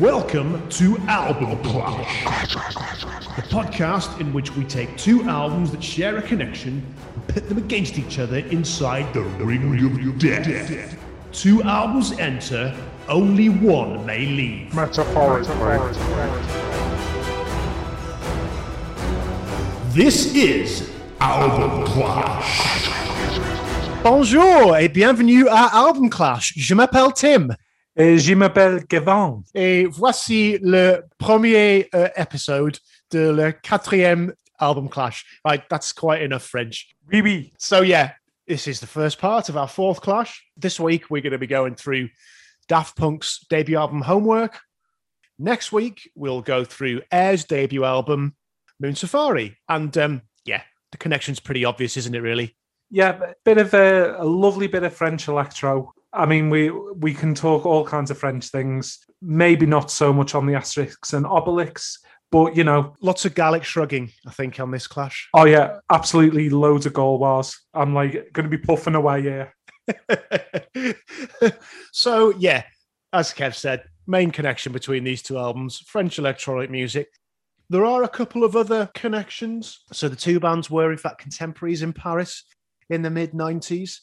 Welcome to Album Clash, the podcast in which we take two albums that share a connection and pit them against each other inside the ring of death. Two albums enter, only one may leave. Metaphorically. This is Album Clash. Bonjour et bienvenue à Album Clash. Je m'appelle Tim Et je m'appelle Kevin. et voici le premier euh, épisode de le quatrième Album Clash. Right, that's quite enough French. Oui, oui. So yeah, this is the first part of our fourth clash. This week we're going to be going through Daft Punk's debut album Homework. Next week we'll go through Air's debut album Moon Safari. And um, yeah, the connection's pretty obvious, isn't it? Really? Yeah, a bit of a, a lovely bit of French electro. I mean, we we can talk all kinds of French things. Maybe not so much on the Asterix and Obelix, but you know, Lots of Gallic shrugging, I think, on this clash. oh yeah, absolutely loads of goal bars. I'm like going to be puffing away here. so yeah, as Kev said, main connection between these two albums, French electronic music. There are a couple of other connections. So the two bands were in fact contemporaries in Paris in the mid 90s.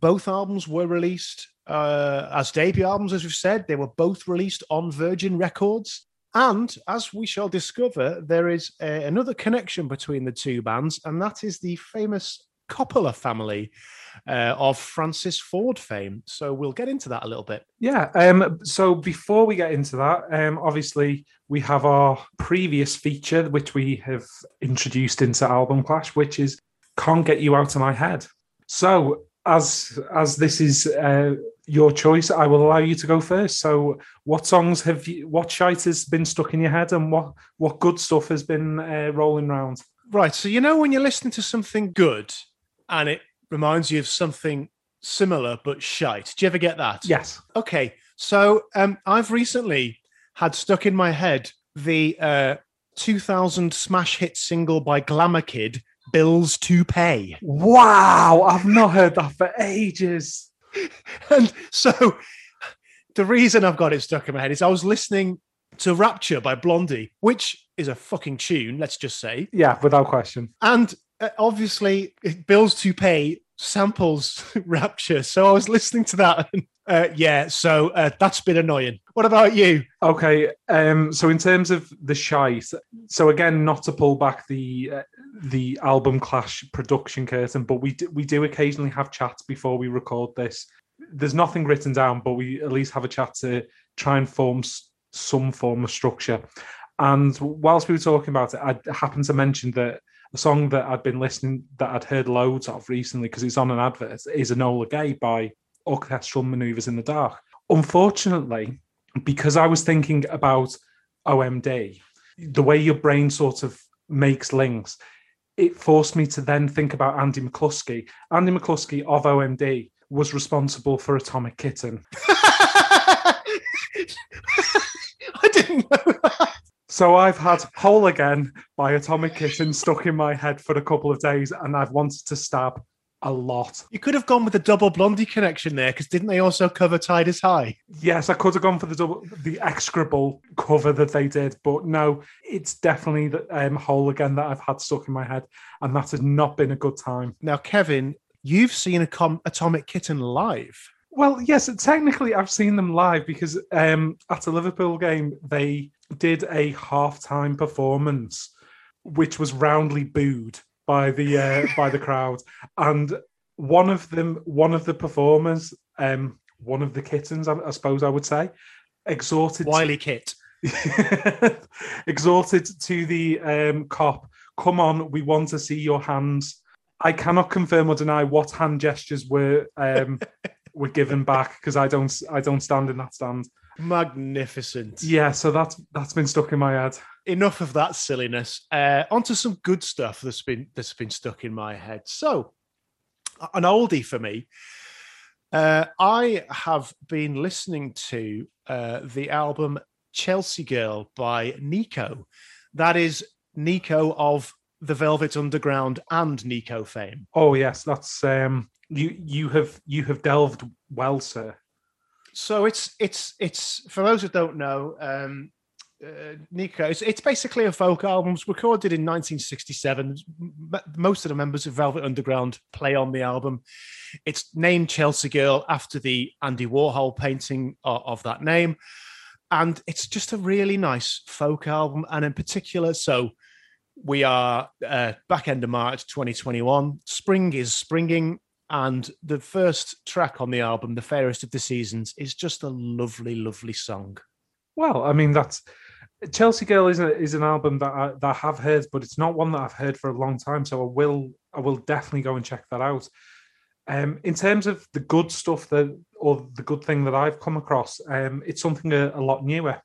Both albums were released uh, as debut albums, as we've said. They were both released on Virgin Records. And as we shall discover, there is uh, another connection between the two bands, and that is the famous Coppola family uh, of Francis Ford fame. So we'll get into that a little bit. Yeah. Um. So before we get into that, um, obviously we have our previous feature, which we have introduced into Album Clash, which is "Can't Get You Out of My Head." So as as this is uh, your choice, I will allow you to go first. So, what songs have you? What shite has been stuck in your head, and what what good stuff has been uh, rolling around? Right. So you know when you're listening to something good and it reminds you of something similar but shite. Do you ever get that? Yes. Okay. So um, I've recently had stuck in my head the uh, 2000 smash hit single by Glamma Kid, "Bills to Pay." Wow, I've not heard that for ages. and so the reason I've got it stuck in my head is I was listening to Rapture by Blondie, which is a fucking tune, let's just say. Yeah, without question. And uh, obviously, Bills to Pay samples Rapture. So I was listening to that. And, uh, yeah, so uh, that's been annoying. What about you? Okay, um, so in terms of the shite, so again, not to pull back the uh, the album clash production curtain, but we do, we do occasionally have chats before we record this. There's nothing written down, but we at least have a chat to try and form s- some form of structure. And whilst we were talking about it, I happened to mention that a song that I'd been listening that I'd heard loads of recently because it's on an advert is Enola Gay by Orchestral Maneuvers in the Dark. Unfortunately, because I was thinking about OMD, the way your brain sort of makes links, it forced me to then think about Andy McCluskey. Andy McCluskey of OMD was responsible for Atomic Kitten. I didn't know that. So I've had Whole Again by Atomic Kitten stuck in my head for a couple of days, and I've wanted to stab a lot. You could have gone with the double Blondie connection there, because didn't they also cover Tide is High? Yes, I could have gone for the double, the execrable cover that they did, but no, it's definitely the um, Whole Again that I've had stuck in my head, and that has not been a good time. Now, Kevin, you've seen a com- Atomic Kitten live. Well, yes, technically I've seen them live because um, at a Liverpool game they did a halftime performance, which was roundly booed by the uh, by the crowd, and one of them, one of the performers, um, one of the kittens, I, I suppose I would say, exhorted Wiley Kit. exhorted to the um, Kop, "Come on, we want to see your hands." I cannot confirm or deny what hand gestures were um, were given back because I don't I don't stand in that stand. Magnificent. Yeah, so that's that's been stuck in my head. Enough of that silliness. Uh, onto some good stuff that's been that's been stuck in my head. So, an oldie for me. Uh, I have been listening to uh, the album Chelsea Girl by Nico. That is Nico of the Velvet Underground and Nico fame. Oh yes, that's um you you have you have delved well, sir. So it's it's it's for those who don't know, um, uh, Nico, it's, it's basically a folk album. It's recorded in 1967. Most of the members of Velvet Underground play on the album. It's named Chelsea Girl after the Andy Warhol painting of, of that name. And it's just a really nice folk album. And in particular, so we are uh, back end of March 2021. Spring is springing. And the first track on the album, The Fairest of the Seasons, is just a lovely, lovely song. Well, I mean, that's Chelsea Girl is a, is an album that I, that I have heard, but it's not one that I've heard for a long time. So I will I will definitely go and check that out. Um, in terms of the good stuff that or the good thing that I've come across, um, it's something a, a lot newer.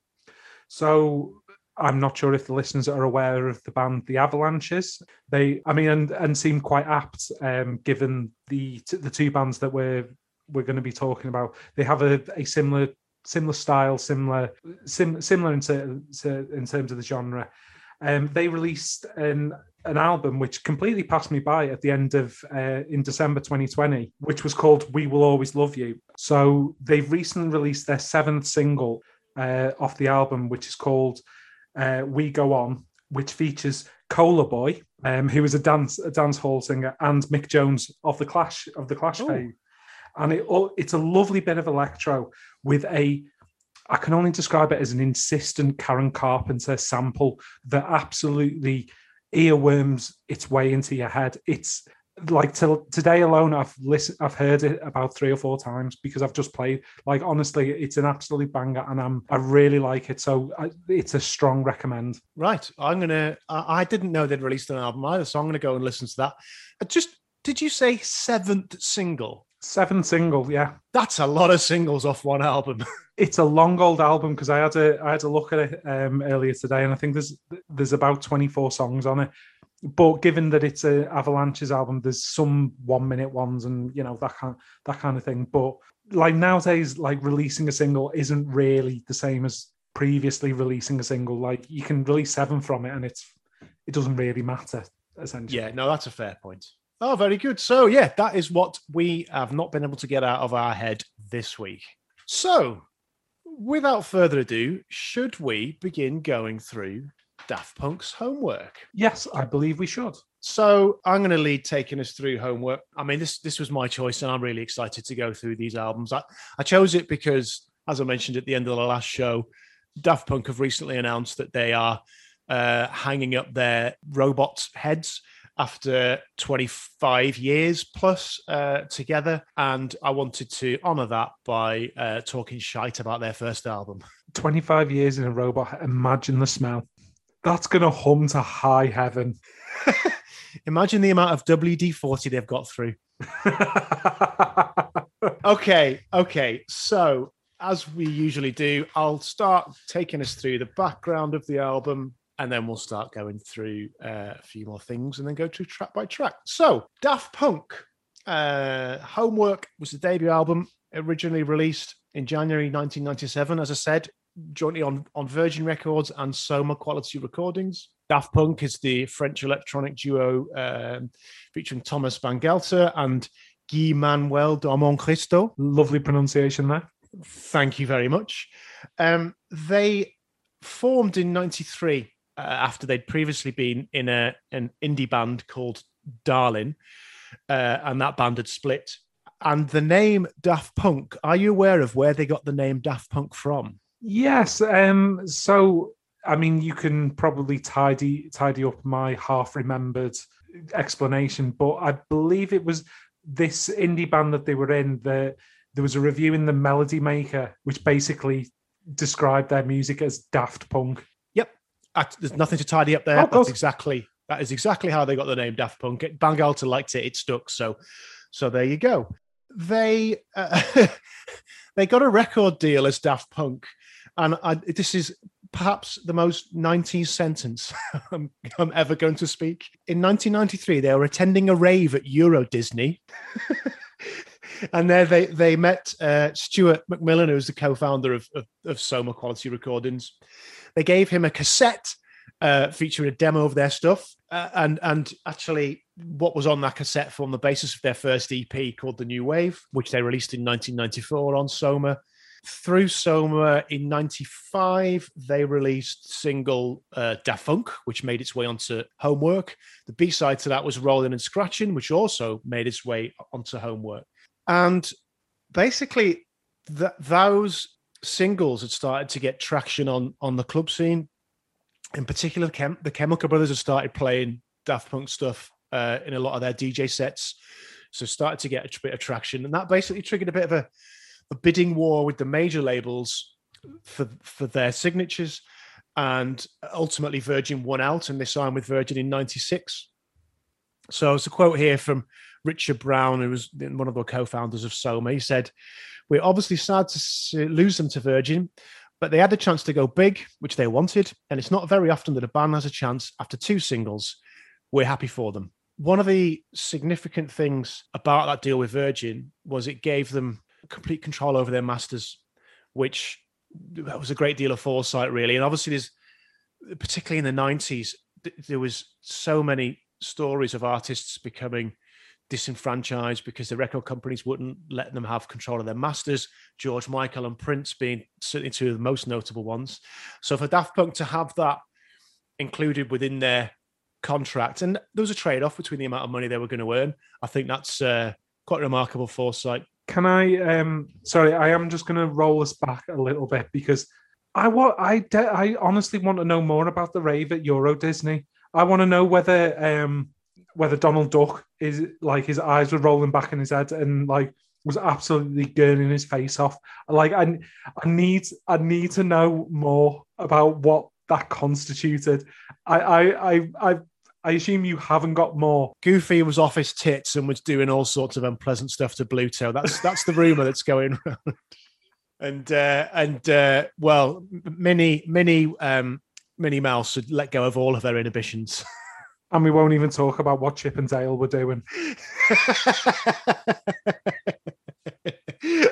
So I'm not sure if the listeners are aware of the band The Avalanches. They, I mean, and and seem quite apt um, given the the two bands that we're we're going to be talking about. They have a, a similar similar style, similar sim, similar in, ter- in terms of the genre. Um, they released an an album which completely passed me by at the end of uh, in December 2020, which was called "We Will Always Love You." So they've recently released their seventh single uh, off the album, which is called uh, "We Go On," which features Cola Boyy, um, who is a dance a dance hall singer, and Mick Jones of the Clash of the Clash Oh. fame. And it, it's a lovely bit of electro with a I can only describe it as an insistent Karen Carpenter sample that absolutely earworms its way into your head. It's like till today alone, I've listened, I've heard it about three or four times because I've just played. Like honestly, it's an absolute banger, and I'm I really like it. So I, it's a strong recommend. Right. I'm gonna. I, I didn't know they'd released an album either, so I'm gonna go and listen to that. Uh, Just did you say seventh single? Seven single, yeah. That's a lot of singles off one album. It's a long old album because I had a I had a look at it um, earlier today, and I think there's there's about 24 songs on it. But given that it's a Avalanches album, there's some one minute ones and you know that kind that kind of thing. But like nowadays, like releasing a single isn't really the same as previously releasing a single. Like you can release seven from it, and it's it doesn't really matter essentially. yeah, no, that's a fair point. Oh, very good. So yeah, that is what we have not been able to get out of our head this week. So, without further ado, should we begin going through Daft Punk's homework? Yes, I believe we should. So I'm going to lead taking us through homework. I mean, this this was my choice, and I'm really excited to go through these albums. I, I chose it because, as I mentioned at the end of the last show, Daft Punk have recently announced that they are uh, hanging up their robot heads after 25 years plus uh, together, and I wanted to honour that by uh, talking shite about their first album. 25 years in a robot. Imagine the smell. That's gonna hum to high heaven. Imagine the amount of WD 40 they've got through. Okay, okay. So, as we usually do, I'll start taking us through the background of the album and then we'll start going through uh, a few more things and then go to track by track. So, Daft Punk, uh, Homework was the debut album originally released in January 1997, as I said, jointly on, on Virgin Records and Soma Quality Recordings. Daft Punk is the French electronic duo um, featuring Thomas Bangalter and Guy-Manuel de Homem-Christo. Lovely pronunciation there. Thank you very much. Um, they formed in '93 uh, after they'd previously been in a an indie band called Darlin, uh, and that band had split. And the name Daft Punk. Are you aware of where they got the name Daft Punk from? Yes. Um, so I mean you can probably tidy tidy up my half remembered explanation, but I believe it was this indie band that they were in, the there was a review in the Melody Maker, which basically described their music as Daft Punk. There's nothing to tidy up there. Oh. That's exactly that is exactly how they got the name Daft Punk. Bangalter liked it; it stuck. So, so there you go. They uh, they got a record deal as Daft Punk, and I, this is perhaps the most 90s sentence I'm, I'm ever going to speak. In 1993, they were attending a rave at Euro Disney. and there they they met uh, Stuart McMillan, who's the co-founder of, of, of Soma Quality Recordings. They gave him a cassette uh, featuring a demo of their stuff, uh, and and actually what was on that cassette formed the basis of their first EP called The New Wave, which they released in 1994 on Soma. through Soma in 95, they released single uh, Da Funk, which made its way onto Homework. The B side to that was Rolling and Scratching, which also made its way onto Homework. And basically, th- those singles had started to get traction on, on the club scene. In particular, Chem- the Chemical Brothers had started playing Daft Punk stuff uh, in a lot of their DJ sets. So started to get a bit of traction. And that basically triggered a bit of a a bidding war with the major labels for for their signatures, and ultimately Virgin won out, and they signed with Virgin in '96. So it's a quote here from Richard Brown, who was one of the co-founders of Soma. He said, "We're obviously sad to lose them to Virgin." But they had a chance to go big, which they wanted, and it's not very often that a band has a chance after two singles. We're happy for them. One of the significant things about that deal with Virgin was it gave them complete control over their masters, which was a great deal of foresight, really. And obviously, there's particularly in the 90s, there was so many stories of artists becoming disenfranchised because the record companies wouldn't let them have control of their masters. George Michael and Prince being certainly two of the most notable ones. So for Daft Punk to have that included within their contract, and there was a trade off between the amount of money they were going to earn, I think that's uh, quite remarkable foresight can I? Um, sorry, I am just going to roll us back a little bit because I want. I de- I honestly want to know more about the rave at Euro Disney. I want to know whether um, whether Donald Duck is like his eyes were rolling back in his head and like was absolutely gurning his face off. Like I, I need I need to know more about what that constituted. I I I I I assume you haven't got more. Goofy was off his tits and was doing all sorts of unpleasant stuff to Bluto. That's that's the rumor that's going around. And uh, and uh, well, Minnie Minnie um, Minnie Mouse had let go of all of their inhibitions. And we won't even talk about what Chip and Dale were doing.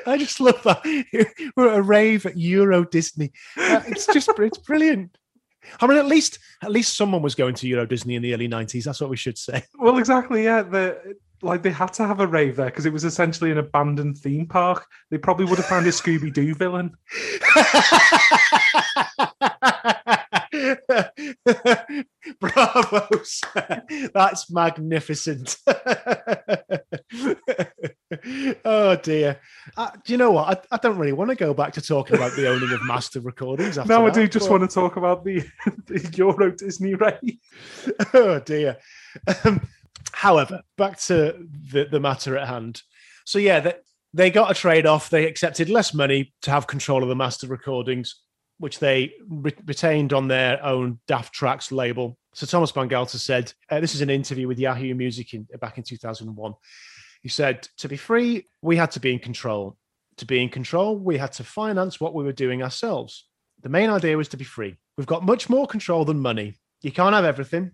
I just love that. We're at a rave at Euro Disney. Uh, it's just it's brilliant. I mean, at least at least someone was going to Euro Disney in the early '90s. That's what we should say. Well, exactly. Yeah, the like they had to have a rave there because it was essentially an abandoned theme park. They probably would have found a Scooby Doo villain. Bravo, That's magnificent. oh dear. Uh, do you know what? I, I, don't really want to go back to talking about the owning of master recordings. no, that, I do just but... want to talk about the, the Euro Disney rave. oh dear. Um, however, back to the, the matter at hand. So yeah, they, they got a trade off. They accepted less money to have control of the master recordings which they re- retained on their own Daft Trax label. So Thomas Bangalter said, uh, this is an interview with Yahoo Music in, back in 2001. He said, to be free, we had to be in control. To be in control, we had to finance what we were doing ourselves. The main idea was to be free. We've got much more control than money. You can't have everything.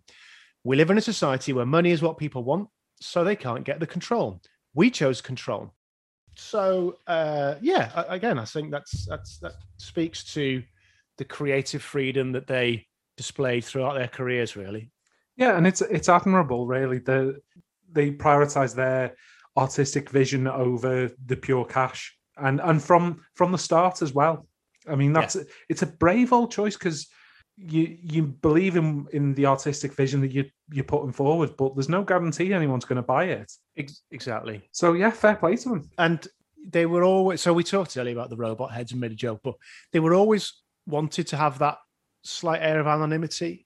We live in a society where money is what people want, so they can't get the control. We chose control. So uh, yeah, again, I think that's that's that speaks to the creative freedom that they displayed throughout their careers. Really, yeah, and it's it's admirable. Really, the they prioritize their artistic vision over the pure cash, and and from from the start as well. I mean, that's yeah. it's a brave old choice because you you believe in in the artistic vision that you you're putting forward, but there's no guarantee anyone's going to buy it. exactly. So yeah, fair play to them. And they were always so we talked earlier about the robot heads and made a joke, but they were always wanted to have that slight air of anonymity.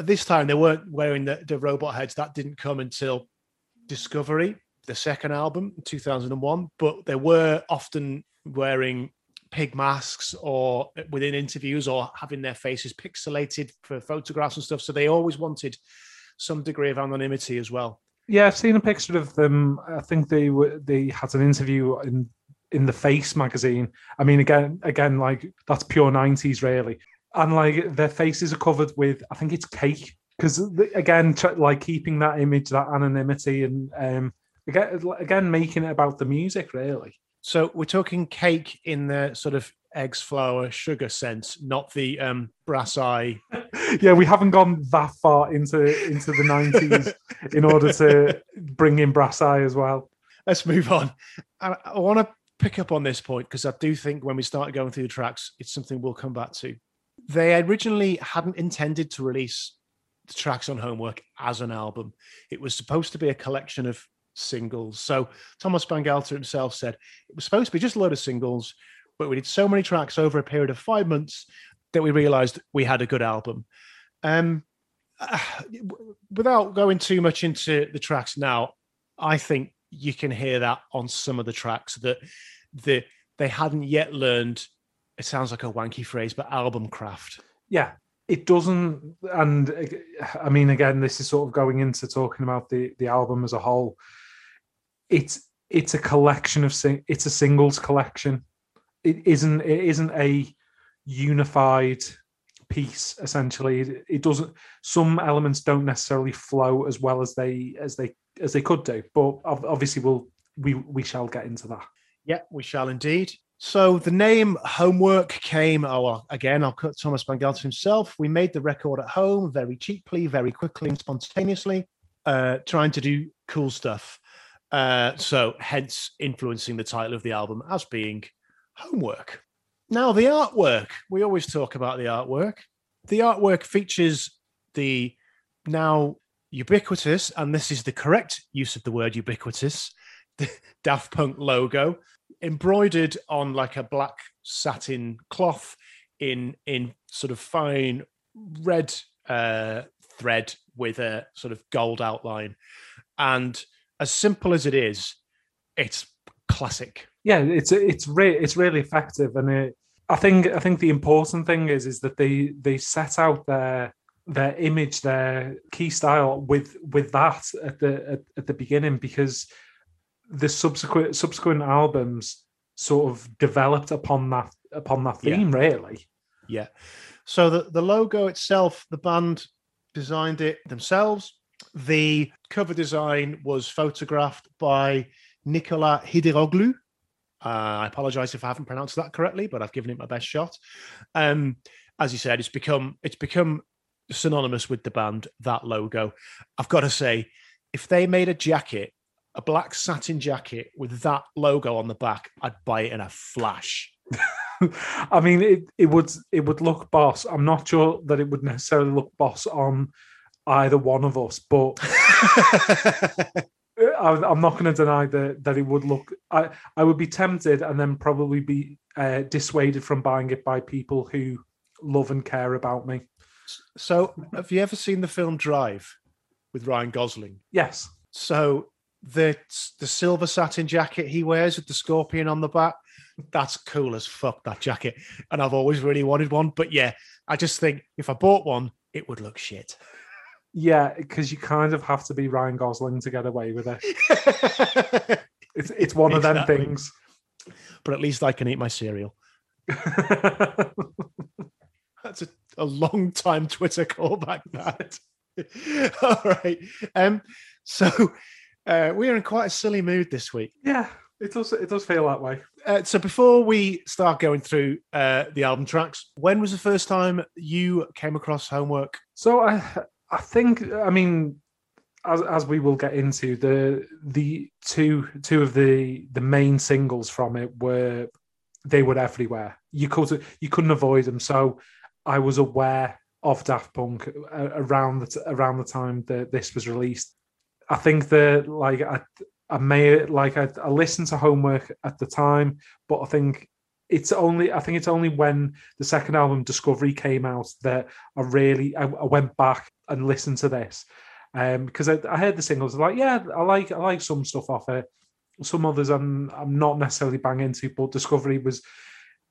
This time they weren't wearing the, the robot heads. That didn't come until Discovery, the second album, 2001. But they were often wearing pig masks or within interviews or having their faces pixelated for photographs and stuff. So they always wanted some degree of anonymity as well. Yeah, I've seen a picture of them. I think they were they had an interview in in the Face magazine. I mean, again, again, like that's pure nineties, really. And like their faces are covered with, I think it's cake, because again, like keeping that image, that anonymity, and um, again, again, making it about the music, really. So we're talking cake in the sort of eggs, flour, sugar sense, not the um, brass eye. yeah, we haven't gone that far into into the nineties in order to bring in brass eye as well. Let's move on. I, I want to pick up on this point because I do think when we start going through the tracks, it's something we'll come back to. They originally hadn't intended to release the tracks on Homework as an album. It was supposed to be a collection of singles. So Thomas Bangalter himself said it was supposed to be just a load of singles, but we did so many tracks over a period of five months that we realized we had a good album. Um, without going too much into the tracks now, I think you can hear that on some of the tracks that the they hadn't yet learned. It sounds like a wanky phrase, but album craft. Yeah, it doesn't. And I mean, again, this is sort of going into talking about the the album as a whole. It's it's a collection of sing. It's a singles collection. It isn't. It isn't a unified piece essentially it, it, doesn't some elements don't necessarily flow as well as they as they as they could do but obviously we'll we we shall get into that yeah we shall indeed so the name homework came oh again i'll cut thomas bangalter himself we made the record at home very cheaply very quickly and spontaneously uh trying to do cool stuff uh so hence influencing the title of the album as being homework now, the artwork. We always talk about the artwork. The artwork features the now ubiquitous, and this is the correct use of the word ubiquitous, the Daft Punk logo embroidered on like a black satin cloth in in sort of fine red uh, thread with a sort of gold outline. And as simple as it is, it's classic. Yeah, it's it's re- it's really effective, and it, I think I think the important thing is is that they they set out their their image, their key style with with that at the at, at the beginning because the subsequent subsequent albums sort of developed upon that upon that theme yeah. really. Yeah. So the the logo itself the band designed it themselves the cover design was photographed by Nicolas Hidiroglou uh, I apologize if I haven't pronounced that correctly, but I've given it my best shot. Um, as you said, it's become it's become synonymous with the band. That logo, I've got to say, if they made a jacket, a black satin jacket with that logo on the back, I'd buy it in a flash. I mean, it, it would it would look boss. I'm not sure that it would necessarily look boss on either one of us, but I'm not going to deny that that it would look. I I would be tempted and then probably be uh, dissuaded from buying it by people who love and care about me. So, have you ever seen the film Drive with Ryan Gosling? Yes. So the the silver satin jacket he wears with the scorpion on the back, that's cool as fuck. That jacket, and I've always really wanted one. But yeah, I just think if I bought one, it would look shit. Yeah, because you kind of have to be Ryan Gosling to get away with it. it's it's one exactly. of them things. But at least I can eat my cereal. That's a, a long time Twitter callback. That. All right. Um. So uh, we are in quite a silly mood this week. Yeah, it does. It does feel that way. Uh, so before we start going through uh, the album tracks, when was the first time you came across Homework? So I I think I mean as as we will get into the the two two of the the main singles from it were they were everywhere. You could you couldn't avoid them. So I was aware of Daft Punk uh, around the around the time that this was released. I think that like I I may like I, I listened to Homework at the time, but I think it's only I think it's only when the second album Discovery came out that I really I, I went back and listen to this um, because I, I heard the singles like yeah I like I like some stuff off it some others I'm I'm not necessarily banging into but Discovery was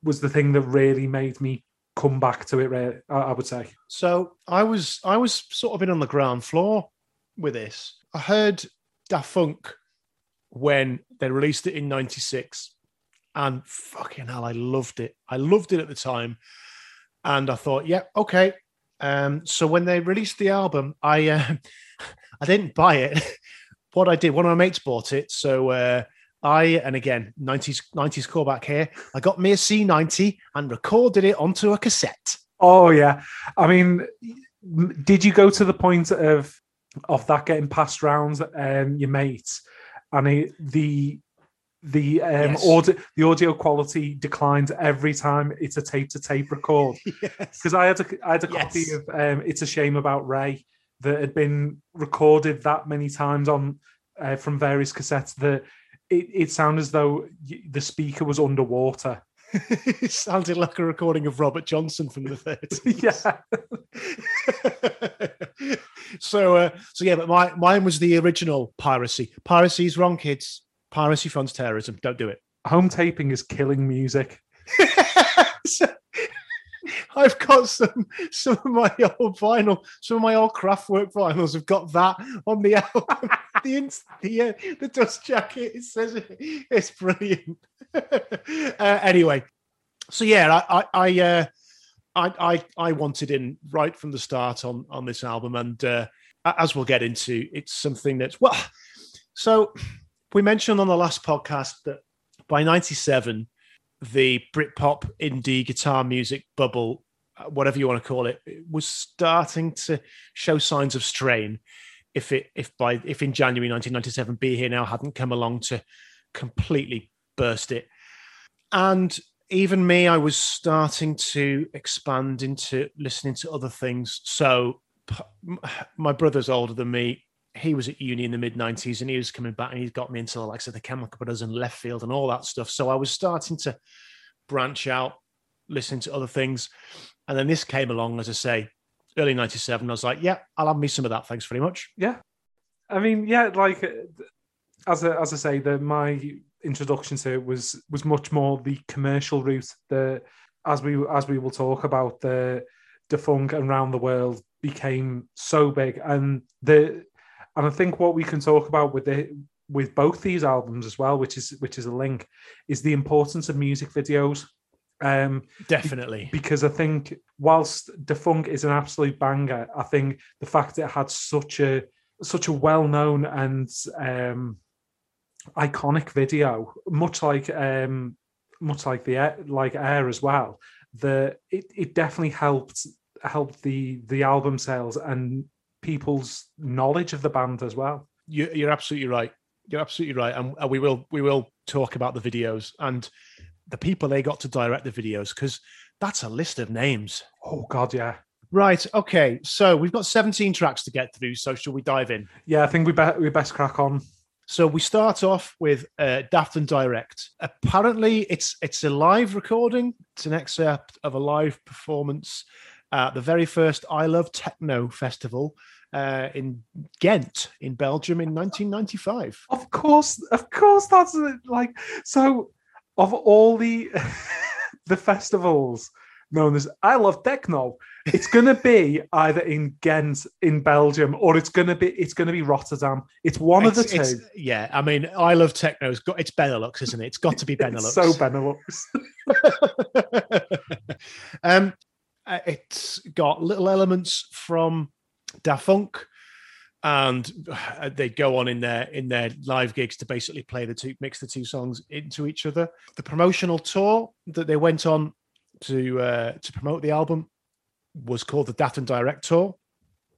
was the thing that really made me come back to it I, I would say so I was I was sort of in on the ground floor with this I heard Daft Punk when they released it in 96 and fucking hell, I loved it. I loved it at the time, and I thought, yeah, okay. Um, so when they released the album, I uh, I didn't buy it. what I did, one of my mates bought it, so uh, I and again, nineties nineties callback here. I got me a C ninety and recorded it onto a cassette. Oh yeah, I mean, did you go to the point of of that getting passed around um, your mates and the the um Yes. audio the audio quality declines every time it's a tape to tape record yes. because I had a I had a copy Yes. of um, "It's a Shame About Ray" that had been recorded that many times on uh, from various cassettes that it, it sounded as though the speaker was underwater. it sounded like a recording of Robert Johnson from the 30s. yeah, so, uh, so yeah, but my mine was the original piracy. Piracy's wrong, kids. Piracy funds terrorism. Don't do it. home taping is killing music. So, I've got some some of my old vinyl, some of my old Kraftwerk vinyls have got that on the album. the the uh, the dust jacket. It says it. It's brilliant. uh, anyway, so yeah, I I I, uh, I I I wanted in right from the start on on this album, and uh, as we'll get into, it's something that's well. So we mentioned on the last podcast that by '97 the Britpop indie guitar music bubble, uh, whatever you want to call it, was starting to show signs of strain. If it if by if in January 1997 Be Here Now hadn't come along to completely burst it, and even me, I was starting to expand into listening to other things. So my brother's older than me. He was at uni in the mid 90s and he was coming back and he got me into the likes of the Chemical Brothers and Leftfield and all that stuff. So I was starting to branch out, listen to other things. And then this came along, as I say, early 97. I was like, yeah, I'll have me some of that. Thanks very much. Yeah, I mean, yeah, like uh, as I, as I say, the my introduction to it was was much more the commercial route. The as we as we will talk about the Da Funk and round the world became so big, and the and I think what we can talk about with the with both these albums as well, which is which is a link, is the importance of music videos. Um, Definitely. because I think whilst Da Funk is an absolute banger, I think the fact it had such a such a well known and um, iconic video, much like um, much like the Air- like Air as well, the it, it definitely helped helped the the album sales and people's knowledge of the band as well. You, you're absolutely right. You're absolutely right, and we will we will talk about the videos and the people they got to direct the videos because that's a list of names. Oh God, yeah, Right. Okay. So we've got 17 tracks to get through. So shall we dive in? yeah. I think we bet we best crack on. So we start off with uh, Daftendirekt. Apparently, it's it's a live recording. It's an excerpt of a live performance at the very first I Love Techno festival uh, in Ghent, in Belgium, in 1995. Of course, of course, that's like so. Of all the the festivals known as I Love Techno, it's gonna be either in Ghent in Belgium or it's gonna be it's gonna be Rotterdam. It's one of the two. yeah, I mean, I Love Techno's got it's Benelux, isn't it? It's got to be Benelux. It's so Benelux. um, uh, it's got little elements from Daft Punk, and uh, they go on in their in their live gigs to basically play the two, mix the two songs into each other. The promotional tour that they went on to uh, to promote the album was called the Daftendirekt Tour.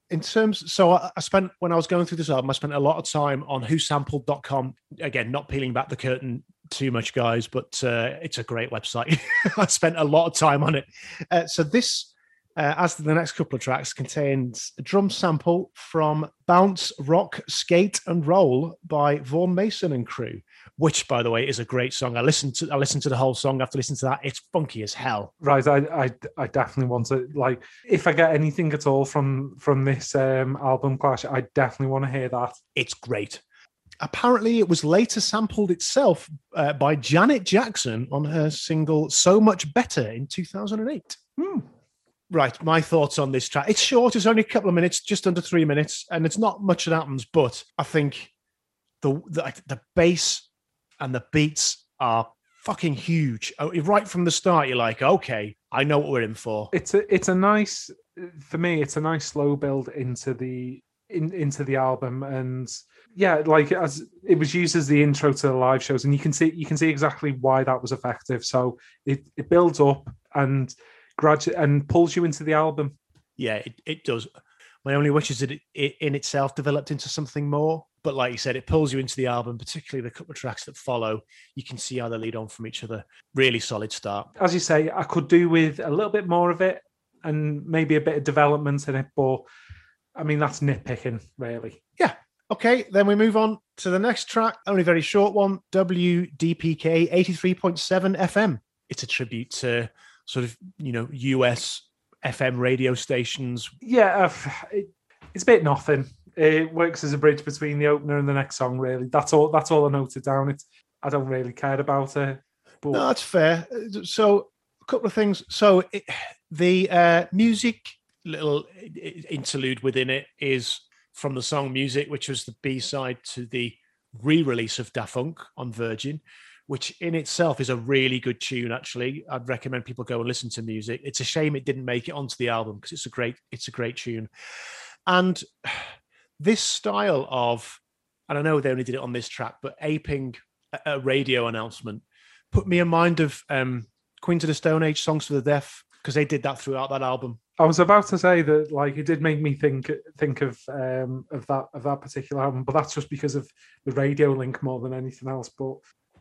In terms, so I, I spent when I was going through this album, I spent a lot of time on whosampled.com. Again, not peeling back the curtain too much, guys, but uh, it's a great website. I spent a lot of time on it. Uh, so this, uh, as the next couple of tracks, contains a drum sample from "Bounce, Rock, Skate and Roll" by Vaughan Mason and crew, which, by the way, is a great song. I listened to I listened to the whole song after listening to that. It's funky as hell. right, I, I I definitely want to like if I get anything at all from from this um album clash, I definitely want to hear that. It's great. Apparently, it was later sampled itself uh, by Janet Jackson on her single "So Much Better" in 2008. Hmm. Right, my thoughts on this track. It's short, it's only a couple of minutes, just under three minutes, and it's not much that happens, but I think the the, the bass and the beats are fucking huge. Oh, Right from the start, you're like, okay, I know what we're in for. it's a it's a nice for me it's a nice slow build into the in, into the album and yeah like as it was used as the intro to the live shows and you can see you can see exactly why that was effective so it, it builds up and gradually and pulls you into the album Yeah, it, it does. My only wish is that it, it in itself developed into something more, but like you said, it pulls you into the album, particularly the couple of tracks that follow. You can see how they lead on from each other. Really solid start. As you say, I could do with a little bit more of it and maybe a bit of development in it, but I mean that's nitpicking, really. Yeah. Okay, then we move on to the next track, only a very short one, WDPK 83.7 FM. It's a tribute to sort of, you know, US FM radio stations. Yeah, uh, it, it's a bit nothing. It works as a bridge between the opener and the next song. Really, that's all. That's all I noted down. It's I don't really care about it. But... No, that's fair. So a couple of things. So it, the uh, music little interlude within it is from the song "Music," which was the B side to the re-release of Da Funk on Virgin which in itself is a really good tune. Actually, I'd recommend people go and listen to music. It's a shame it didn't make it onto the album because it's a great it's a great tune. And this style of, and I know they only did it on this track, but aping a, radio announcement put me in mind of um, Queens of the Stone Age songs for the deaf because they did that throughout that album. I was about to say that, like, it did make me think think of um, of that of that particular album, but that's just because of the radio link more than anything else. But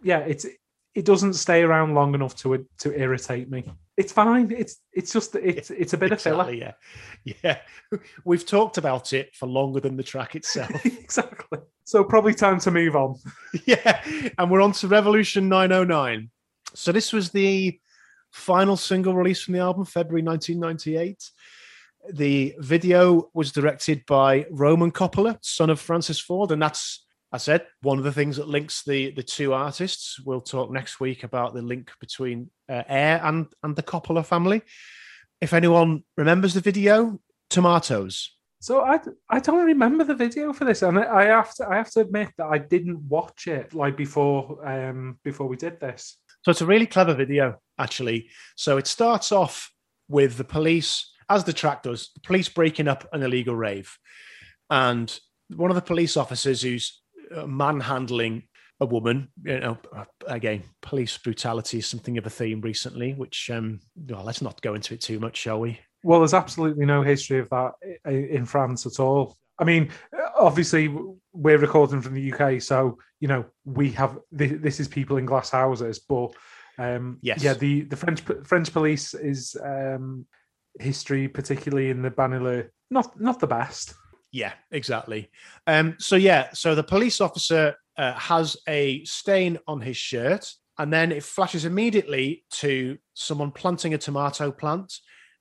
yeah, it's it doesn't stay around long enough to to irritate me. It's fine. It's it's just it's it's a bit exactly, of filler. Yeah, yeah. We've talked about it for longer than the track itself. exactly. So probably time to move on. yeah, and we're on to Revolution 909. So this was the final single released from the album, February 1998. The video was directed by Roman Coppola, son of Francis Ford, and that's I said one of the things that links the the two artists. We'll talk next week about the link between uh, Air and and the Coppola family. If anyone remembers the video, tomatoes. So I I don't remember the video for this, and I have to I have to admit that I didn't watch it like before um before we did this. So it's a really clever video, actually. So it starts off with the police, as the track does, the police breaking up an illegal rave, and one of the police officers who's manhandling a woman. You know, again, police brutality is something of a theme recently. Which, um, well, let's not go into it too much, shall we? Well, there's absolutely no history of that in France at all. I mean, obviously, we're recording from the UK, so you know we have this is people in glass houses, but um, yes, yeah, the the French French police is um, history, particularly in the Banlieue, not not the best. Yeah, exactly. Um, so yeah, so the police officer uh, has a stain on his shirt, and then it flashes immediately to someone planting a tomato plant,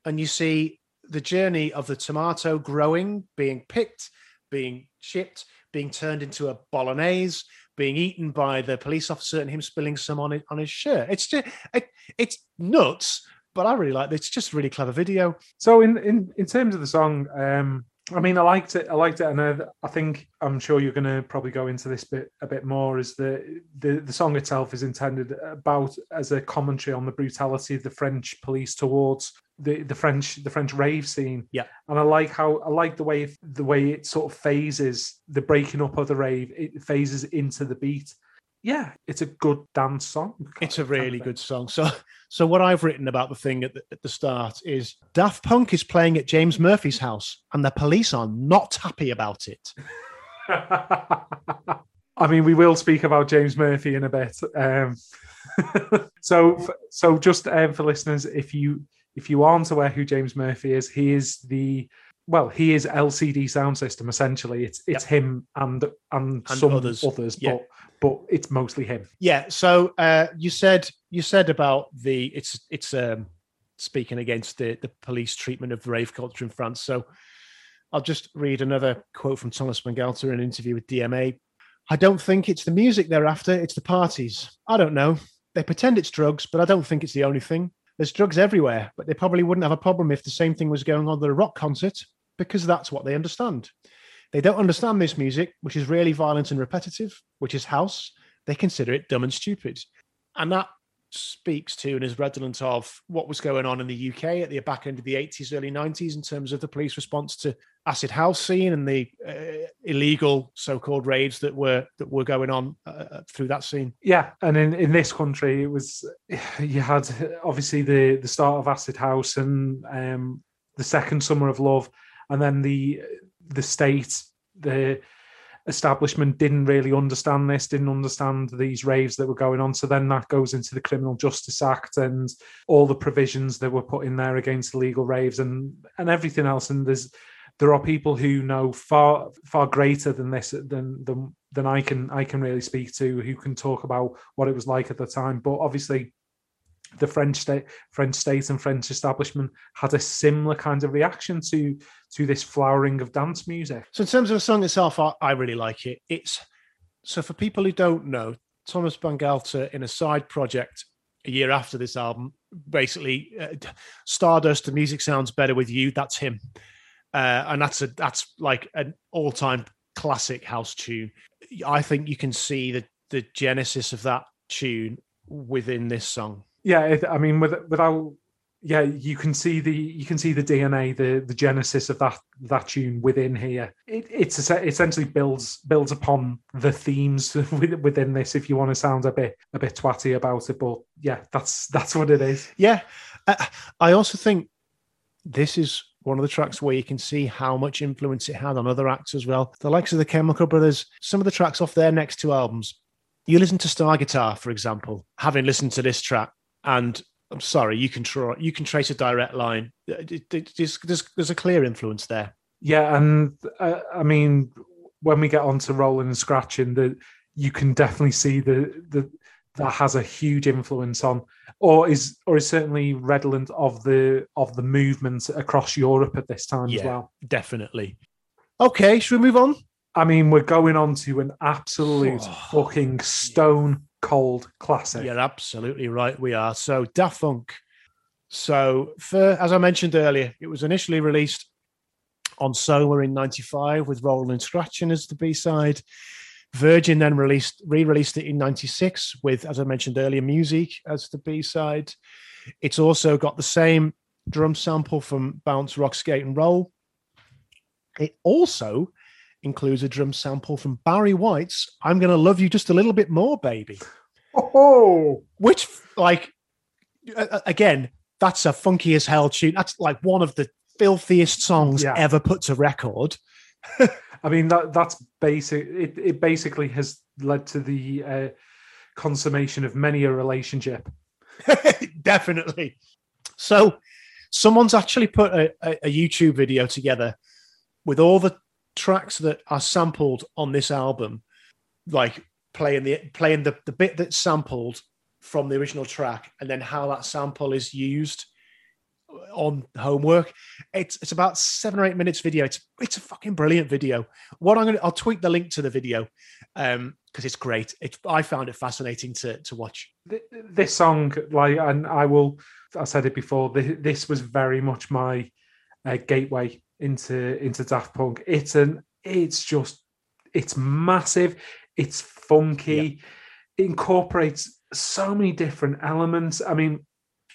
and you see the journey of the tomato growing, being picked, being chipped, being turned into a bolognese, being eaten by the police officer, and him spilling some on it on his shirt. It's just it, it's nuts, but I really like it. It's just really clever video. So in in in terms of the song, um, I mean, I liked it. I liked it, and I, I think I'm sure you're going to probably go into this bit a bit more. Is the, the the song itself is intended about as a commentary on the brutality of the French police towards the the French the French rave scene. Yeah, and I like how I like the way the way it sort of phases the breaking up of the rave. It phases into the beat, yeah, it's a good dance song. It's a really good song. So, so what I've written about the thing at the, at the start is Daft Punk is playing at James Murphy's house, and the police are not happy about it. I mean, we will speak about James Murphy in a bit. Um, so, so just um, for listeners, if you if you aren't aware who James Murphy is, he is the well, he is LCD Soundsystem essentially. It's it's yep. him and, and and some others, others yeah. but but it's mostly him. Yeah. So uh, you said you said about the it's it's um, speaking against the the police treatment of rave culture in France. So I'll just read another quote from Thomas Bangalter in an interview with DMA. I don't think it's the music they're after; it's the parties. I don't know. They pretend it's drugs, but I don't think it's the only thing. There's drugs everywhere, but they probably wouldn't have a problem if the same thing was going on at a rock concert because that's what they understand. They don't understand this music, which is really violent and repetitive, which is house. They consider it dumb and stupid. And that speaks to and is redolent of what was going on in the UK at the back end of the 80s, early 90s in terms of the police response to acid house scene and the uh, illegal so-called raids that were that were going on uh, uh, through that scene. Yeah, and in, in this country, it was you had obviously the the start of acid house and um, the second summer of love, and then the the state the establishment didn't really understand this, didn't understand these raves that were going on. So then that goes into the Criminal Justice Act and all the provisions that were put in there against illegal raves and and everything else. And there's there are people who know far far greater than this than than than I can I can really speak to who can talk about what it was like at the time. But obviously the French state, French state and French establishment had a similar kind of reaction to to this flowering of dance music. So in terms of the song itself, I, I really like it. It's so for people who don't know, Thomas Bangalter in a side project a year after this album, basically uh, Stardust. The music sounds better with you. That's him, uh, and that's a that's like an all time classic house tune. I think you can see the the genesis of that tune within this song yeah it, i mean with, without yeah you can see the you can see the dna the the genesis of that that tune within here. It it's it essentially builds builds upon the themes within this if you want to sound a bit a bit twatty about it but yeah that's that's what it is. Yeah. I also think this is one of the tracks where you can see how much influence it had on other acts as well. The likes of the chemical brothers some of the tracks off their next two albums. You listen to star guitar for example having listened to this track and I'm sorry, you can try, you can trace a direct line. There's, there's, there's a clear influence there. Yeah, and uh, I mean, when we get on to rolling and scratching, that you can definitely see the the that has a huge influence on, or is or is certainly redolent of the of the movement across Europe at this time yeah, as well. Definitely. Okay, should we move on? I mean, we're going on to an absolute fucking stone cold classic. You're absolutely right. We are. So Da Funk. So for as I mentioned earlier, it was initially released on Soma in '95 with Rolling Scratching as the B side. Virgin then released re-released it in '96 with, as I mentioned earlier, Music as the B side. It's also got the same drum sample from Bounce, Rock, Skate, and Roll. It also includes a drum sample from Barry White's I'm Gonna Love You Just a Little Bit More, Baby. Oh, which, like, again, that's a funky as hell tune. That's like one of the filthiest songs yeah. ever put to record. I mean, that that's basic. It, it basically has led to the uh, consummation of many a relationship. Definitely. So, someone's actually put a, a, a YouTube video together with all the tracks that are sampled on this album, like playing the playing the, the bit that's sampled from the original track and then how that sample is used on homework. It's it's about seven or eight minutes video. It's it's a fucking brilliant video. What I'm gonna I'll tweet the link to the video um because it's great. It I found it fascinating to to watch. This song, like, and I will. I said it before. This was very much my uh, gateway into into Daft Punk. It's an it's just it's massive. It's funky. It incorporates so many different elements. I mean,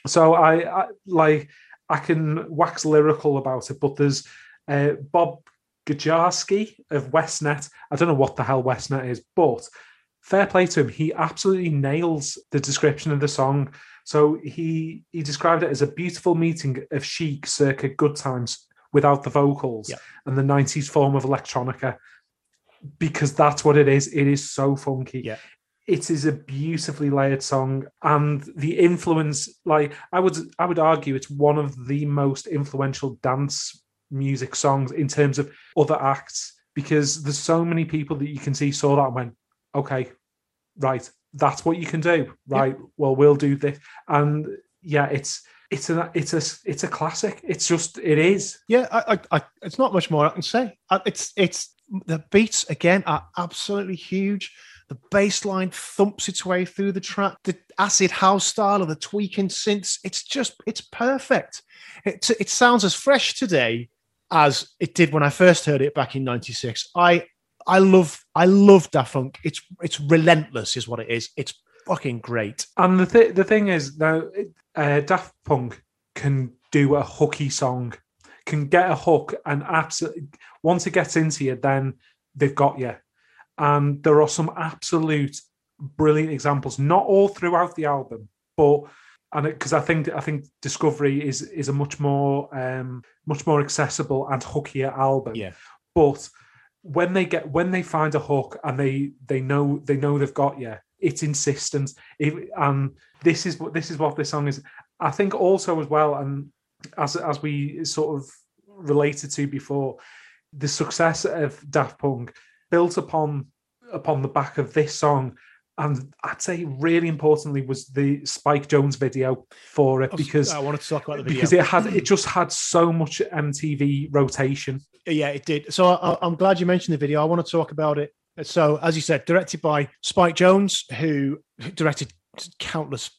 so I, I like I can wax lyrical about it, but there's uh, Bob Gajarsky of Westnet. I don't know what the hell Westnet is, but fair play to him. He absolutely nails the description of the song. So he he described it as a beautiful meeting of chic circa good times without the vocals and the 90s form of electronica because that's what it is. It is so funky. Yeah. It is a beautifully layered song, and the influence, like I would, I would argue, it's one of the most influential dance music songs in terms of other acts because there's so many people that you can see saw that and went, okay, right, that's what you can do, right? Yeah. Well, we'll do this, and yeah, it's it's a it's a it's a classic. It's just it is. Yeah, I, I, I it's not much more I can say. It's it's the beats again are absolutely huge. The bass line thumps its way through the track. The acid house style of the tweaking synths. It's just it's perfect. It it sounds as fresh today as it did when I first heard it back in '96. I I love I love Daft Punk. It's it's relentless, is what it is. It's fucking great. And the th- the thing is now, uh, Daft Punk can do a hooky song, can get a hook, and absolutely once it gets into you, then they've got you. And there are some absolute brilliant examples, not all throughout the album, but and because I think I think Discovery is is a much more um, much more accessible and hookier album. Yeah. But when they get when they find a hook and they they know they know they've got you, it's insistent. If, and this is what this is what this song is. I think also as well, and as as we sort of related to before, the success of Daft Punk built upon upon the back of this song and I'd say really importantly was the Spike Jonze video for it because I wanted to talk about the video because it had it just had so much MTV rotation. Yeah, it did. So I, am glad you mentioned the video. I want to talk about it. So as you said, directed by Spike Jonze, who directed countless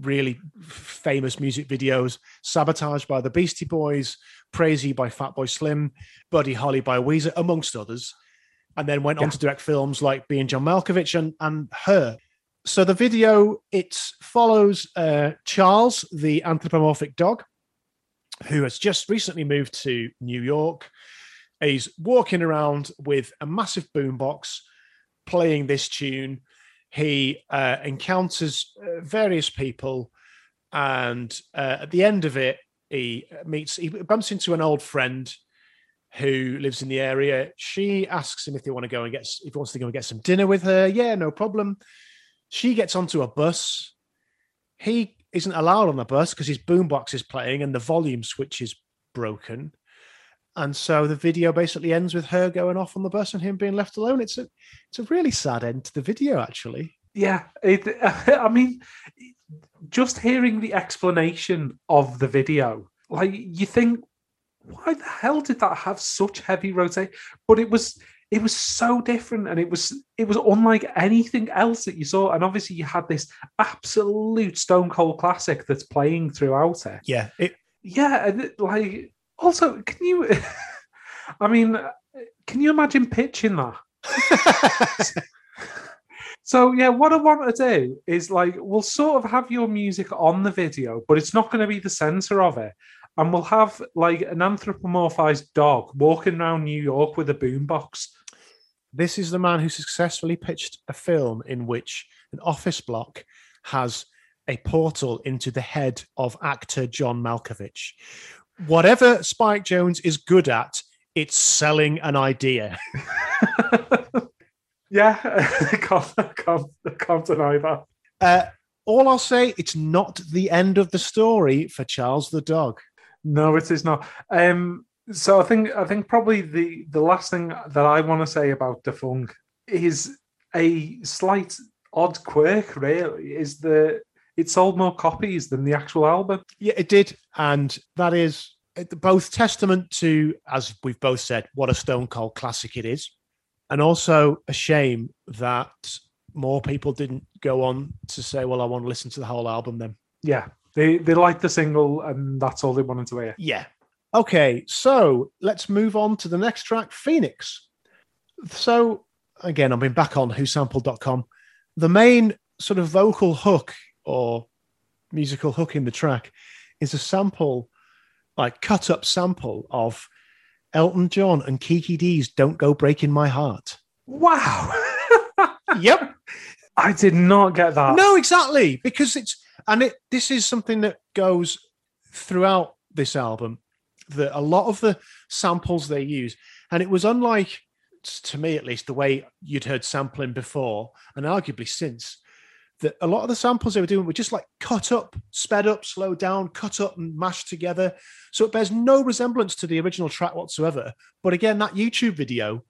really famous music videos, Sabotage by the Beastie Boys, Crazy by Fatboy Slim, Buddy Holly by Weezer, amongst others and then went yeah. on to direct films like Being John Malkovich and, and Her. So the video it follows uh, Charles, the anthropomorphic dog, who has just recently moved to New York. He's walking around with a massive boombox, playing this tune. He uh, encounters uh, various people, and uh, at the end of it, he meets. He bumps into an old friend who lives in the area. She asks him if they want to go and get if he wants to go and get some dinner with her. Yeah, no problem. She gets onto a bus. He isn't allowed on the bus because his boombox is playing and the volume switch is broken. And so the video basically ends with her going off on the bus and him being left alone. It's a it's a really sad end to the video, actually. Yeah, it, I mean, just hearing the explanation of the video, like you think why the hell did that have such heavy rotate? But it was it was so different and it was it was unlike anything else that you saw. And obviously you had this absolute stone cold classic that's playing throughout it. Yeah. It, yeah, like also can you I mean can you imagine pitching that? So yeah, what I want to do is like we'll sort of have your music on the video, but it's not going to be the center of it and we'll have like an anthropomorphized dog walking around New York with a boombox. This is the man who successfully pitched a film in which an office block has a portal into the head of actor John Malkovich. Whatever Spike Jonze is good at, it's selling an idea. yeah, I can't, I can't, I can't deny that. Uh, all I'll say, it's not the end of the story for Charles the dog. No, it is not. Um, so I think I think probably the the last thing that I want to say about Da Funk is a slight odd quirk. Really, is that it sold more copies than the actual album. Yeah, it did, and that is both testament to, as we've both said, what a Stone Cold classic it is, and also a shame that more people didn't go on to say, "Well, I want to listen to the whole album." Then, yeah, they they liked the single, and that's all they wanted to hear. Yeah. Okay, so let's move on to the next track, Phoenix. So again, I've been back on whosampled.com. The main sort of vocal hook or musical hook in the track is a sample, like cut up sample of Elton John and Kiki Dee's Don't Go Breaking My Heart. Wow. yep. I did not get that. No, exactly. Because it's and it this is something that goes throughout this album that a lot of the samples they use and it was unlike to me at least the way you'd heard sampling before and arguably since that a lot of the samples they were doing were just like cut up sped up slowed down cut up and mashed together so it bears no resemblance to the original track whatsoever but again that youtube video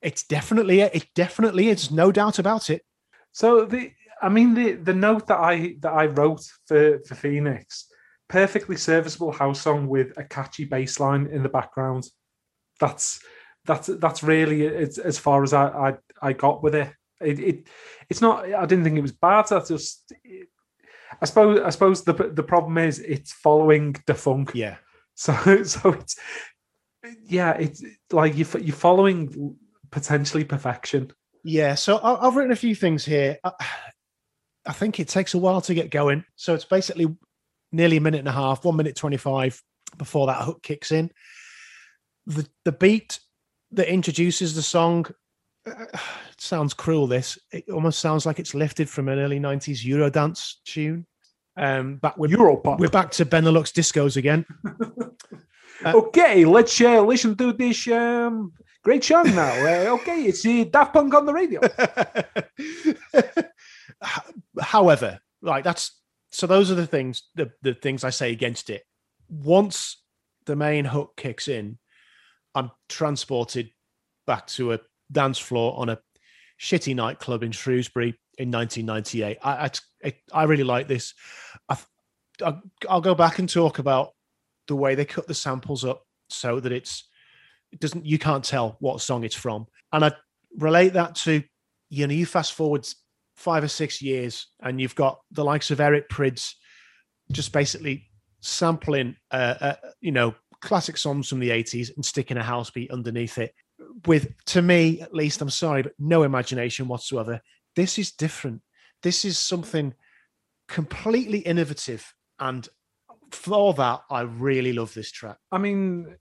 it's definitely it definitely is no doubt about it so the I mean, the the note that I that I wrote for for Phoenix, perfectly serviceable house song with a catchy bass line in the background. That's that's that's really it's, as far as I, I I got with it. It it it's not. I didn't think it was bad. That's just. It, I suppose I suppose the the problem is it's following Da Funk. Yeah. So so it's yeah it's like you you're following potentially perfection. Yeah. So I've written a few things here. I think it takes a while to get going. So it's basically nearly a minute and a half, one minute 25 before that hook kicks in. The, the beat that introduces the song uh, sounds cruel. This it almost sounds like it's lifted from an early 90s Eurodance tune. Um, back with Europop. We're back to Benelux discos again. uh, okay, let's uh, listen to this um, Great song now. Uh, okay, it's uh, Daft Punk on the radio. However, like that's so those are the things the, the things I say against it. Once the main hook kicks in, I'm transported back to a dance floor on a shitty nightclub in Shrewsbury in 1998. I I, I really like this. I, I'll go back and talk about the way they cut the samples up so that it's it doesn't you can't tell what song it's from, and I relate that to you know you fast forward five or six years and you've got the likes of Eric Prydz just basically sampling uh, uh, you know classic songs from the 80s and sticking a house beat underneath it with to me at least i'm sorry but no imagination whatsoever this is different this is something completely innovative and for that i really love this track I mean,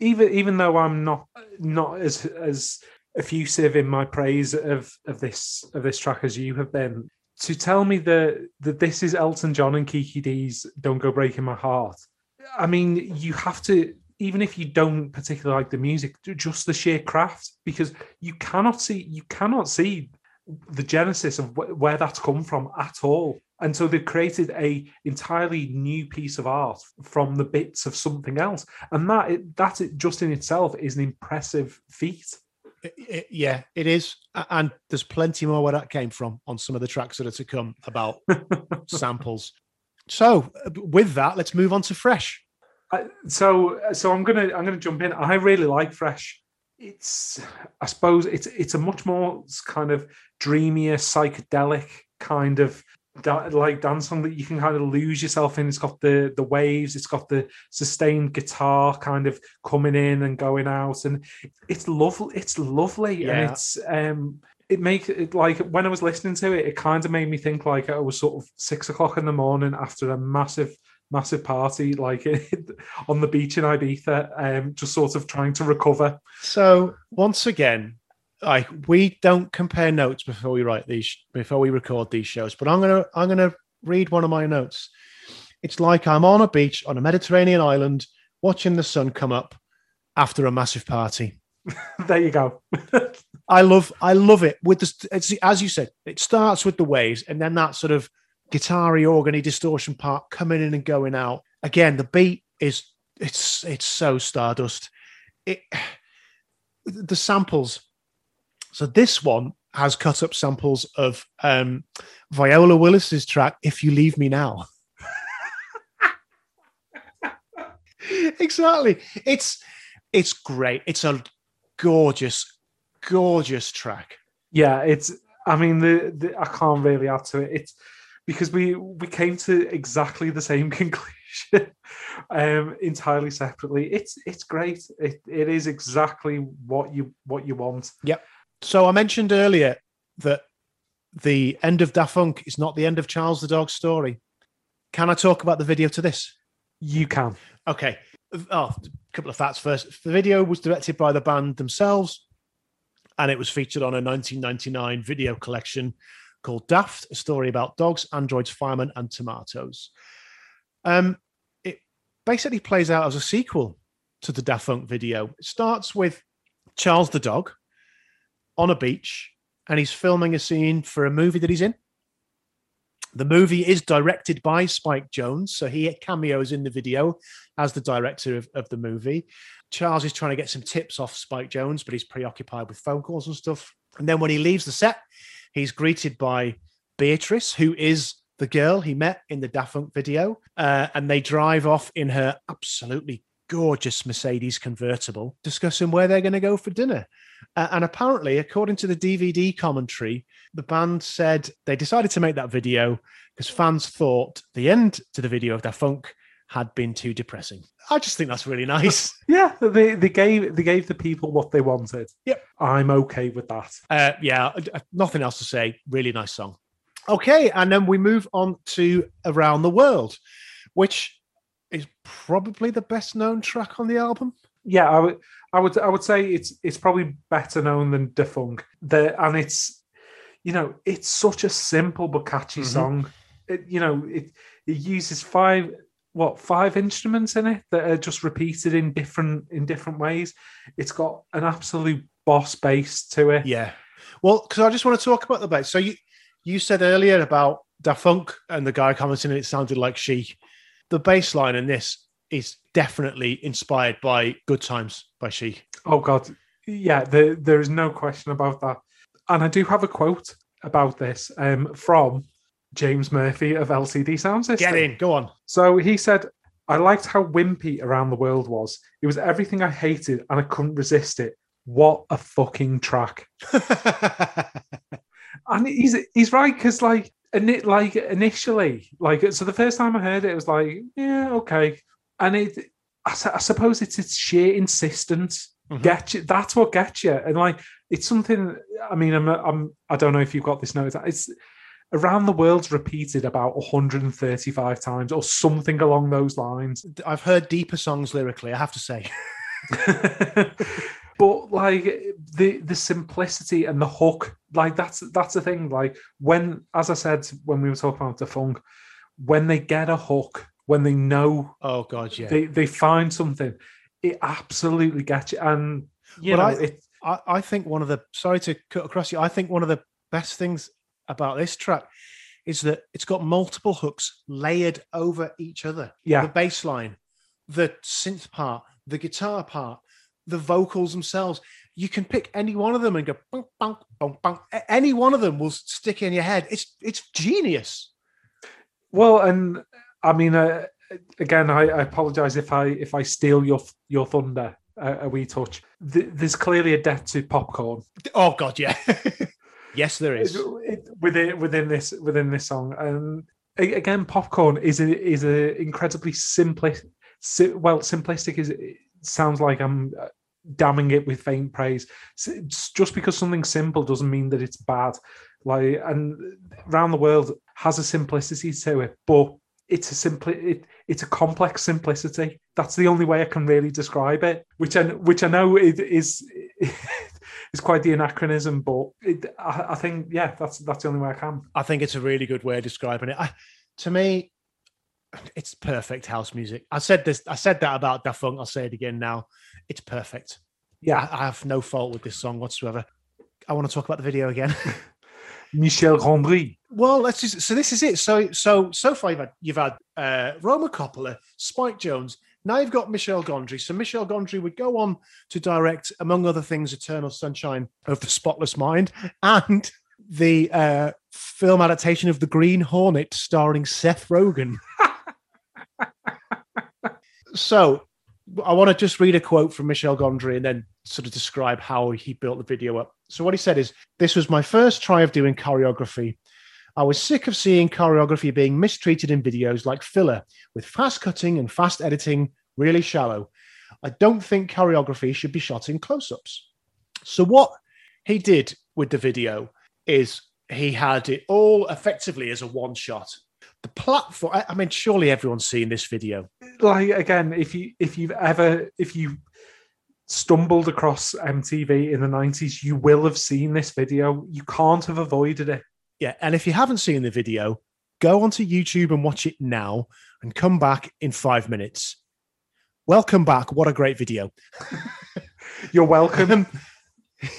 even even though I'm not not as as effusive in my praise of of this of this track as you have been, to tell me that that this is Elton John and Kiki Dee's "Don't Go Breaking My Heart." I mean, you have to even if you don't particularly like the music, just the sheer craft, because you cannot see you cannot see the genesis of wh- where that's come from at all. And so they've created a entirely new piece of art from the bits of something else, and that it, that it just in itself is an impressive feat. It- it- yeah it is and there's plenty more where that came from on some of the tracks that are to come about samples so uh, with that let's move on to fresh so so I'm gonna I'm gonna jump in. I really like Fresh. It's I suppose it's it's a much more kind of dreamier, psychedelic kind of da- like dance song that you can kind of lose yourself in. It's got the the waves, it's got the sustained guitar kind of coming in and going out, and it's lovely. It's lovely, Yeah. and it's um it makes it like when I was listening to it, it kind of made me think like it was sort of six o'clock in the morning after a massive massive party like on the beach in Ibiza, um, just sort of trying to recover. so once again like we don't compare notes before we write these before we record these shows but i'm gonna i'm gonna read one of my notes it's like i'm on a beach on a mediterranean island watching the sun come up after a massive party there you go. I love I love it with the it's as you said it starts with the waves and then that sort of guitar-y organy distortion part coming in and going out. Again the beat is it's it's so stardust. It the samples. So this one has cut up samples of um Viola Wills's track If You Leave Me Now. Exactly. It's it's great. It's a gorgeous gorgeous track. Yeah, it's. I mean, the, the I can't really add to it. It's because we we came to exactly the same conclusion um entirely separately it's it's great it, it is exactly what you what you want Yep. So I mentioned earlier that the end of Da Funk is not the end of Charles the Dog's story. Can I talk about the video to this? you can Okay. Oh, a couple of facts first. The video was directed by the band themselves, and it was featured on a 1999 video collection called Daft, a story about dogs, androids, firemen, and tomatoes. Um, it basically plays out as a sequel to the Da Funk video. It starts with Charles the dog on a beach, and he's filming a scene for a movie that he's in. The movie is directed by Spike Jonze, so he cameos in the video as the director of, of the movie. Charles is trying to get some tips off Spike Jonze, but he's preoccupied with phone calls and stuff. And then when he leaves the set, he's greeted by Beatrice, who is the girl he met in the Da Funk video. Uh, and they drive off in her absolutely gorgeous Mercedes convertible, discussing where they're going to go for dinner. Uh, and apparently, according to the DVD commentary, the band said they decided to make that video because fans thought the end to the video of Da Funk had been too depressing. I just think that's really nice. yeah they they gave they gave the people what they wanted Yep. i'm okay with that Uh, yeah, nothing else to say. Really nice song. Okay, and then we move on to Around the World, which is probably the best known track on the album. yeah, I would, I would, I would say it's it's probably better known than Da Funk. The and it's, you know, it's such a simple but catchy Mhm. song. It, you know, it it uses five what five instruments in it that are just repeated in different in different ways. It's got an absolute boss bass to it. Yeah. Well, because I just want to talk about the bass. So you you said earlier about Da Funk and the guy commenting, and it sounded like Chic. The bass line in this is definitely inspired by Good Times by Chic. Oh God, yeah, there, there is no question about that. And I do have a quote about this um, from James Murphy of LCD Soundsystem. Get in, go on. So he said, I liked how wimpy Around the World was. It was everything I hated and I couldn't resist it. What a fucking track. and he's he's right, because like ini- like initially, like so the first time I heard it, it was like, yeah, okay. And it I, I suppose it's its sheer insistence. Mhm. Get you that's what gets you. And like it's something I mean, I'm I'm I don't know if you've got this note. It's around the world's repeated about 135 times or something along those lines. I've heard deeper songs lyrically, I have to say. but like the the simplicity and the hook, like that's that's the thing. Like when, as I said when we were talking about Da Funk, when they get a hook, when they know Oh god, yeah. they they find something, it absolutely gets you. And you Well, know, I- it, I, I think one of the sorry to cut across you. I think one of the best things about this track is that it's got multiple hooks layered over each other. Yeah. The bass line, the synth part, the guitar part, the vocals themselves. You can pick any one of them and go bang, bang, bang, bang. Any one of them will stick in your head. It's it's genius. Well, and I mean, uh, again, I, I apologize if I if I steal your your thunder a, a wee touch. Th- there's clearly a debt to popcorn Oh god, yeah. yes, there is. Within within this within this song, and a- again, popcorn is a is a incredibly simpli- si- well simplistic. Is it sounds like I'm uh, damning it with faint praise. It's just because something's simple doesn't mean that it's bad. Like and around the world has a simplicity to it, but it's a simply it, it's a complex simplicity. That's the only way I can really describe it. Which I which I know it is is quite the anachronism, but it, I, I think yeah, that's that's the only way I can. I think it's a really good way of describing it. I, to me, it's perfect house music. I said this. I said that about Da Funk. I'll say it again now. It's perfect. Yeah. I, I have no fault with this song whatsoever. I want to talk about the video again. Michel Gondry. well, let's just. So this is it. So so so far you've had you've had uh, Roman Coppola, Spike Jonze. Now you've got Michel Gondry. So Michel Gondry would go on to direct, among other things, Eternal Sunshine of the Spotless Mind and the uh, film adaptation of The Green Hornet starring Seth Rogen. so I want to just read a quote from Michel Gondry and then sort of describe how he built the video up. So what he said is, "This was my first try of doing choreography. I was sick of seeing choreography being mistreated in videos like filler, with fast cutting and fast editing really shallow. I don't think choreography should be shot in close-ups." So what he did with the video is he had it all effectively as a one shot. The platform, I mean, surely everyone's seen this video. Like again, if you if you've ever if you stumbled across MTV in the nineties, you will have seen this video. You can't have avoided it. Yeah. And if you haven't seen the video, go onto YouTube and watch it now and come back in five minutes. Welcome back. What a great video. You're welcome. Um,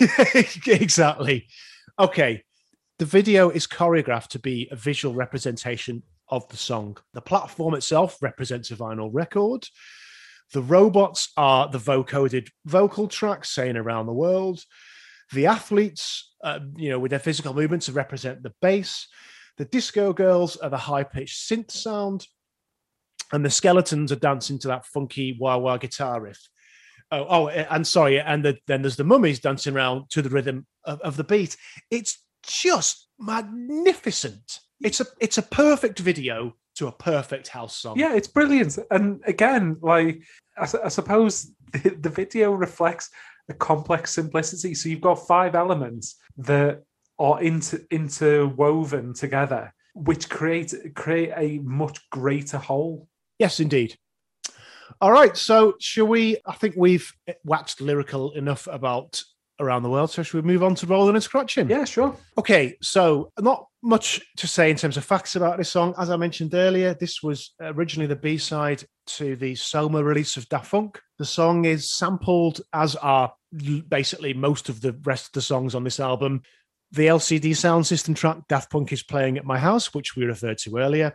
exactly. Okay. The video is choreographed to be a visual representation of the song. The platform itself represents a vinyl record. The robots are the vocoded vocal tracks saying around the world. The athletes, uh, you know, with their physical movements represent the bass. The disco girls are the high pitched synth sound. And the skeletons are dancing to that funky wah wah guitar riff. Oh, oh, and sorry, and the, then there's the mummies dancing around to the rhythm of, of the beat. It's just magnificent. It's a it's a perfect video to a perfect house song. Yeah, it's brilliant. And again, like I, I suppose the, the video reflects a complex simplicity. So you've got five elements that are inter, interwoven together, which create create a much greater whole. Yes, indeed. All right. So, shall we? I think we've waxed lyrical enough about around the world. So, should we move on to rolling and scratching? Yeah, sure. Okay. So, not much to say in terms of facts about this song. As I mentioned earlier, this was originally the B side to the Soma release of Da Funk. The song is sampled, as are basically most of the rest of the songs on this album. The LCD Soundsystem track Daft Punk is playing at my house, which we referred to earlier.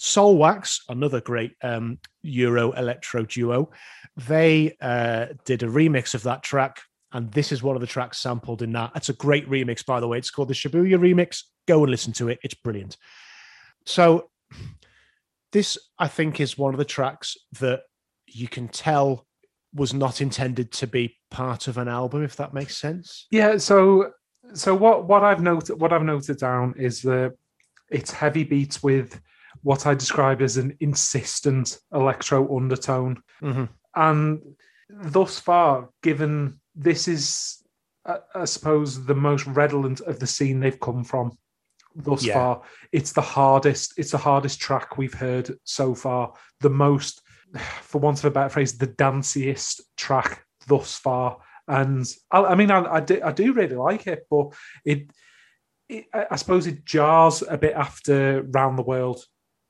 Soulwax, another great um, Euro electro duo, they uh, did a remix of that track and this is one of the tracks sampled in that. It's a great remix, by the way. It's called the Shibuya remix. Go and listen to it. It's brilliant. So, this, I think, is one of the tracks that you can tell was not intended to be part of an album, if that makes sense. Yeah. So, so what what I've noted what I've noted down is that it's heavy beats with what I describe as an insistent electro undertone, mm-hmm. and thus far, given this is, I, I, suppose, the most redolent of the scene they've come from thus yeah. far. It's the hardest. It's the hardest track we've heard so far. The most, for want of a better phrase, the danciest track thus far. And I, I mean, I, I, do, I do really like it, but it, it, I suppose, it jars a bit after "Round the World,"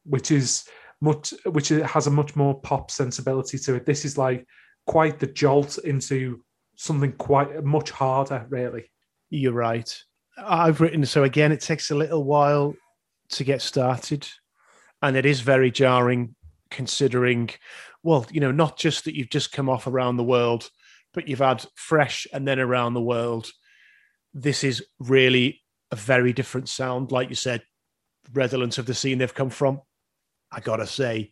which is much, which has a much more pop sensibility to it. This is like quite the jolt into something quite much harder, really. You're right. I've written so again. It takes a little while to get started, and it is very jarring considering. Well, you know, not just that you've just come off around the world, but you've had fresh and then around the world. This is really a very different sound, like you said, redolent of the scene they've come from. I gotta say,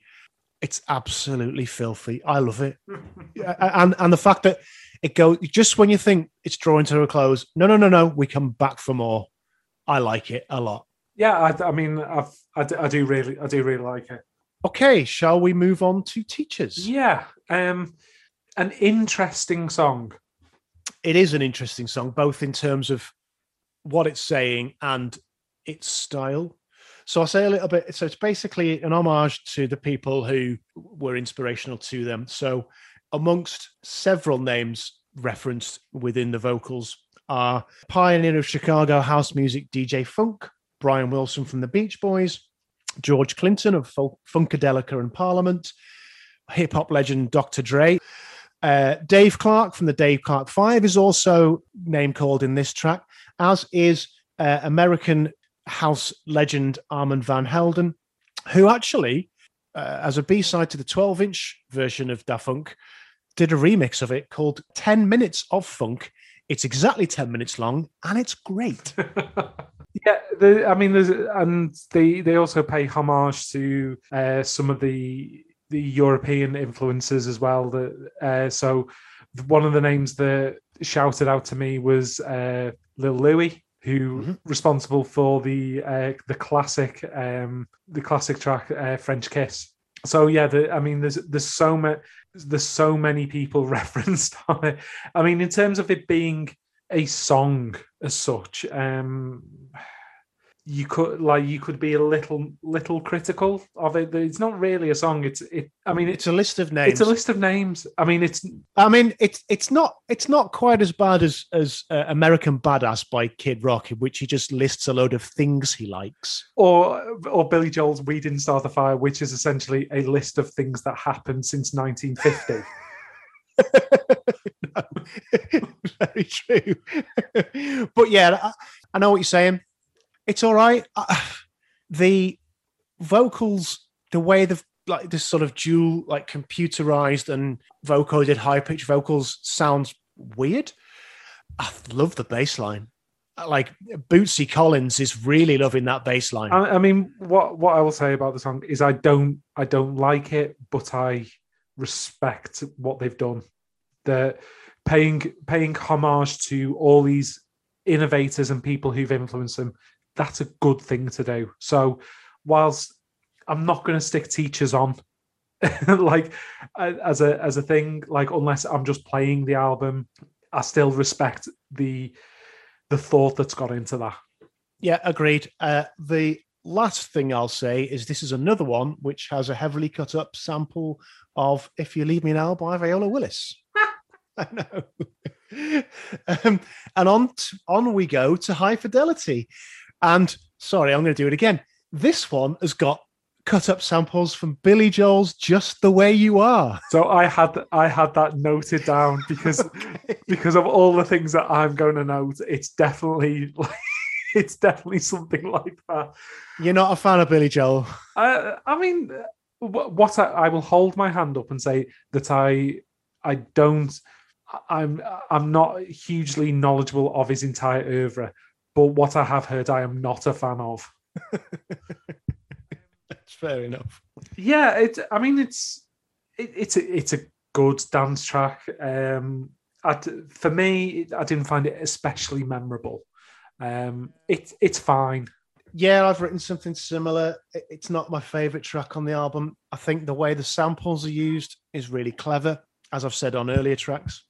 it's absolutely filthy. I love it, and and the fact that it goes just when you think it's drawing to a close. No, no, no, no. We come back for more. I like it a lot. Yeah, I, I mean, I've, I, do, I do really, I do really like it. Okay, shall we move on to teachers? Yeah, um, an interesting song. It is an interesting song, both in terms of what it's saying and its style. So I'll say a little bit. So it's basically an homage to the people who were inspirational to them. So amongst several names referenced within the vocals are pioneer of Chicago house music DJ Funk, Brian Wilson from the Beach Boys, George Clinton of Funkadelic and Parliament, hip hop legend Dr. Dre. Uh, Dave Clark from the Dave Clark Five is also name called in this track, as is uh, American house legend Armand Van Helden, who actually, uh, as a B side to the 12 inch version of Da Funk, did a remix of it called 10 Minutes of Funk. It's exactly 10 minutes long and it's great. yeah, the, I mean, there's, and they, they also pay homage to uh, some of the the European influences as well. That uh, so one of the names that shouted out to me was uh, Lil Louis, who mm-hmm. responsible for the uh, the classic um, the classic track uh, French Kiss. So yeah, the, I mean, there's there's so much there's so many people referenced on it. I mean, in terms of it being a song as such, um, you could like you could be a little little critical of it. It's not really a song. It's it. I mean, it's a list of names. It's a list of names. I mean, it's. I mean, it's it's not it's not quite as bad as as uh, American Badass by Kid Rock, in which he just lists a load of things he likes, or or Billy Joel's "We Didn't Start the Fire," which is essentially a list of things that happened since 1950. Very true. but yeah, I, I know what you're saying it's all right. Uh, the vocals, the way the like this sort of dual, like computerized and vocoded high pitched vocals sounds weird. I love the bass line. Like Bootsy Collins is really loving that bass line. I, I mean, what what I will say about the song is I don't I don't like it, but I respect what they've done. They're paying paying homage to all these innovators and people who've influenced them that's a good thing to do. So, whilst I'm not going to stick teachers on, like as a as a thing, like unless I'm just playing the album, I still respect the the thought that's got into that. Yeah, agreed. Uh, the last thing I'll say is this is another one which has a heavily cut up sample of "If You Leave Me Now" by Viola Wills. I know. um, and on t- on we go to High Fidelity, and sorry, I'm going to do it again. This one has got cut up samples from Billy Joel's "Just the Way You Are." So I had I had that noted down because because of all the things that I'm going to note. It's definitely like it's definitely something like that. You're not a fan of Billy Joel. I, I mean, what I, I will hold my hand up and say that I I don't I'm I'm not hugely knowledgeable of his entire oeuvre, but what I have heard, I am not a fan of. That's fair enough. Yeah, it. I mean, it's it, it's a, it's a good dance track. Um, I, for me, I didn't find it especially memorable. Um, it it's fine. Yeah, I've written something similar. It's not my favorite track on the album. I think the way the samples are used is really clever, as I've said on earlier tracks.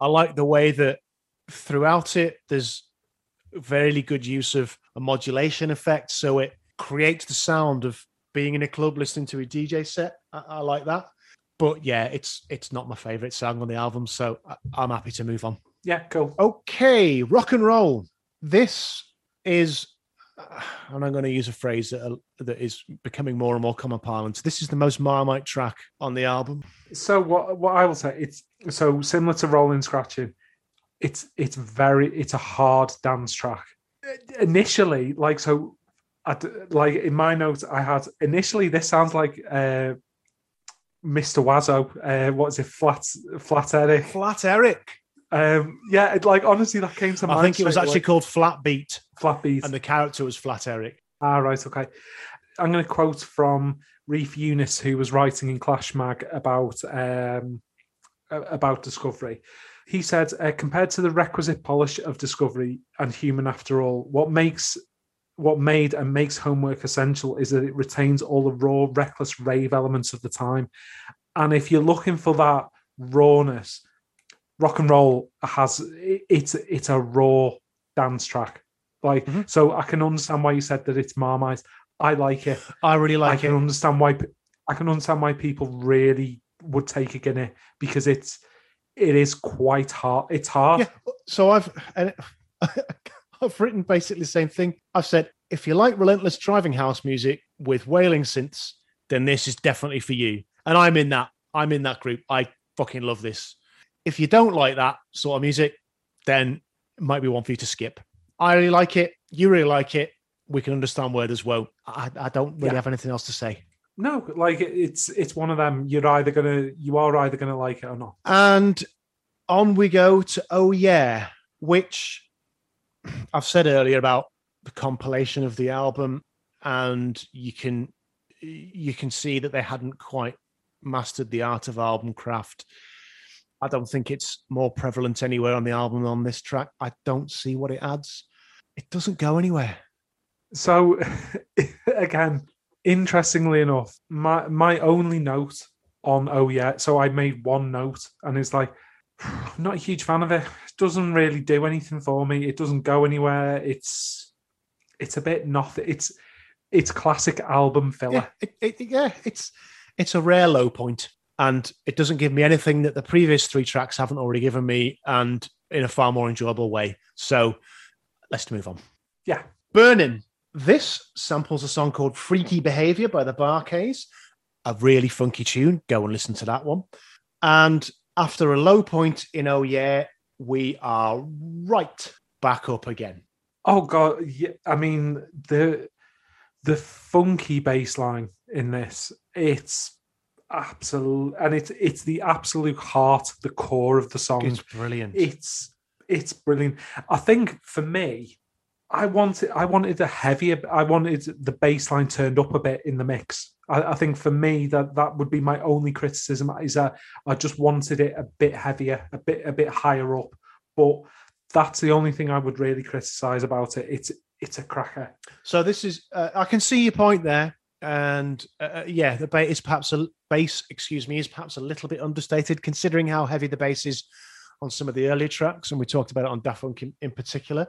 I like the way that throughout it, there's very good use of a modulation effect. So it creates the sound of being in a club listening to a DJ set. I, I like that. But yeah, it's it's not my favorite song on the album, so I, I'm happy to move on. Yeah, cool. Okay, rock and roll. This is, and I'm going to use a phrase that uh, that is becoming more and more common parlance. This is the most Marmite track on the album. So what what I will say, it's so similar to Rolling Scratching. It's it's very it's a hard dance track. Initially, like so I'd, like in my notes, I had initially this sounds like uh, Mr. Oizo. Uh, what's it? Flat Flat Eric. Flat Eric. Um, yeah, it, like honestly, that came to mind. I think it was actually away. called Flat Beat. Flat Beat, and the character was Flat Eric. Ah, right, okay. I'm going to quote from Reef Younis, who was writing in Clash Mag about um, about Discovery. He said, uh, compared to the requisite polish of Discovery and Human After All, what makes what made and makes homework essential is that it retains all the raw, reckless rave elements of the time. And if you're looking for that rawness, rock and roll has it's it's a raw dance track. Like mm-hmm. so, I can understand why you said that it's Marmite. I like it. I really like I it. can understand why I can understand why people really would take in it because it's it is quite hard. It's hard. Yeah. So I've and I've written basically the same thing. I've said, if you like relentless driving house music with wailing synths, then this is definitely for you. And I'm in that. I'm in that group. I fucking love this. If you don't like that sort of music, then it might be one for you to skip. I really like it. You really like it. We can understand where there's woe. I, I don't really yeah. have anything else to say. No, like it's it's one of them. You're either gonna you are either gonna like it or not. And on we go to oh yeah, which I've said earlier about the compilation of the album, and you can you can see that they hadn't quite mastered the art of album craft. I don't think it's more prevalent anywhere on the album than on this track. I don't see what it adds. It doesn't go anywhere. So again, interestingly enough, my my only note on oh yeah, so I made one note and it's like I'm not a huge fan of it. It doesn't really do anything for me. It doesn't go anywhere. It's it's a bit nothing. It's it's classic album filler. Yeah, it, it, yeah, it's it's a rare low point, and it doesn't give me anything that the previous three tracks haven't already given me, and in a far more enjoyable way. So let's move on. Yeah, Burning. This samples a song called "Freaky Behavior" by the Bar-Kays. A really funky tune. Go and listen to that one. And after a low point in Oh Yeah, we are right back up again. Oh god, yeah, I mean the the funky bass line in this, it's absolute and it's it's the absolute heart, the core of the song. It's brilliant. It's it's brilliant. I think for me, I wanted I wanted a heavier I wanted the bass line turned up a bit in the mix. I, I, think for me that that would be my only criticism is that I just wanted it a bit heavier, a bit a bit higher up. But that's the only thing I would really criticize about it. It's it's a cracker. So this is uh, I can see your point there, and uh, uh yeah, the bass is perhaps a bass. Excuse me, is perhaps a little bit understated considering how heavy the bass is on some of the earlier tracks, and we talked about it on Da Funk in, in particular.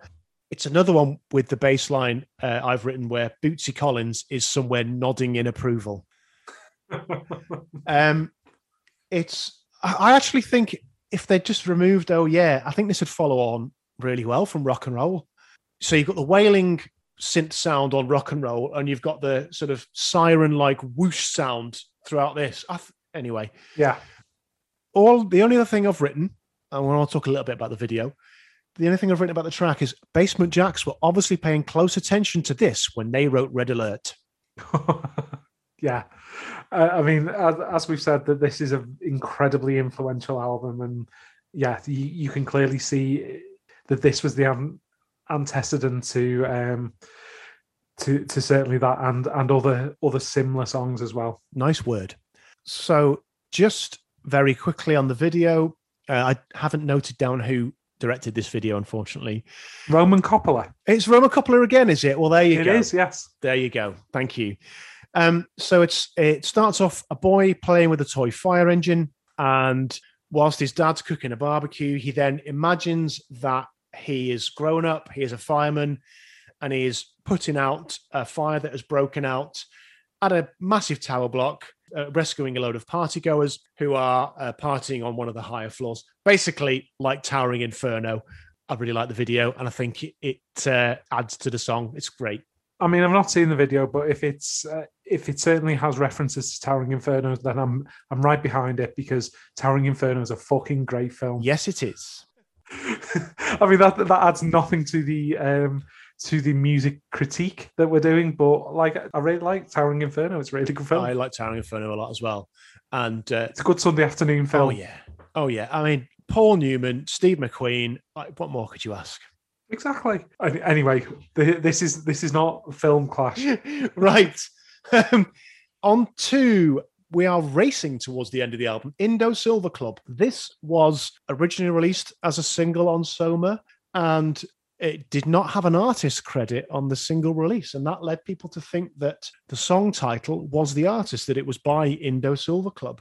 It's another one with the bass line uh, I've written where Bootsy Collins is somewhere nodding in approval. um, it's I actually think if they just removed oh yeah, I think this would follow on really well from rock and roll. So you've got the wailing synth sound on rock and roll, and you've got the sort of siren like whoosh sound throughout this. Th- anyway, Yeah. all the only other thing I've written, and we'll talk a little bit about the video. The only thing I've written about the track is Basement Jaxx were obviously paying close attention to this when they wrote Red Alert. yeah. Uh, I mean, as, as we've said, that this is an incredibly influential album, and yeah, you, you can clearly see that this was the an- antecedent to um, to to certainly that, and and other other similar songs as well. Nice word. So, just very quickly on the video, uh, I haven't noted down who directed this video, unfortunately. Roman Coppola. It's Roman Coppola again, is it? Well, there you It go. is, yes. There you go. Thank you. Um, so it's it starts off a boy playing with a toy fire engine, and whilst his dad's cooking a barbecue, he then imagines that he is grown up, he is a fireman, and he is putting out a fire that has broken out at a massive tower block, uh, rescuing a load of partygoers who are uh, partying on one of the higher floors. Basically, like Towering Inferno. I really like the video, and I think it, it uh, adds to the song. It's great. I mean, I've not seen the video, but if it's uh, if it certainly has references to Towering Inferno, then I'm I'm right behind it because Towering Inferno is a fucking great film. Yes, it is. I mean that that adds nothing to the um to the music critique that we're doing, but like I really like Towering Inferno. It's a really good film. I like Towering Inferno a lot as well. And uh, it's a good Sunday afternoon film. oh yeah, oh yeah. I mean, Paul Newman, Steve McQueen. Like, what more could you ask? Exactly. Anyway, the, this is this is not film clash. right. Um, on to we are racing towards the end of the album. Indo Silver Club. This was originally released as a single on Soma, and it did not have an artist credit on the single release, and that led people to think that the song title was the artist, that it was by Indo Silver Club.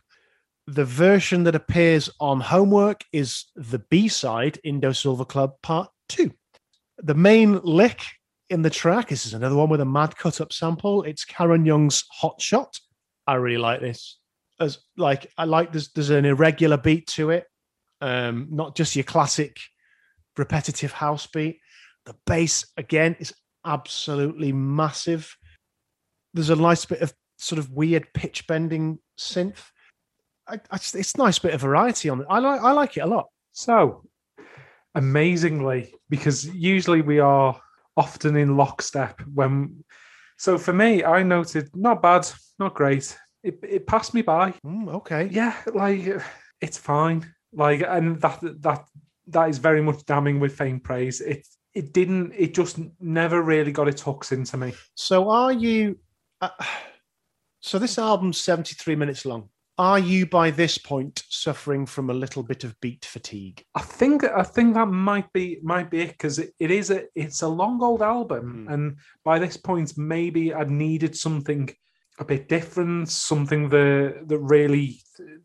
The version that appears on Homework is the B side, Indo Silver Club Part Two. The main lick in the track. This is another one with a mad cut up sample. It's Karen Young's Hot Shot. I really like this. As like I like there's there's an irregular beat to it. Um, not just your classic repetitive house beat. The bass again is absolutely massive. There's a nice bit of sort of weird pitch bending synth. I, I just, it's a nice bit of variety on it. I like I like it a lot. So, amazingly, because usually we are often in lockstep when. So for me, I noted not bad, not great. It, it passed me by. Mm, okay. Yeah, like it's fine. Like, and that that that is very much damning with faint praise. It it didn't. It just never really got its hooks into me. So are you? Uh, so this album's seventy-three minutes long. Are you by this point suffering from a little bit of beat fatigue? I think I think that might be might be it because it, it is a it's a long old album, Hmm. and by this point maybe I needed something a bit different, something that that really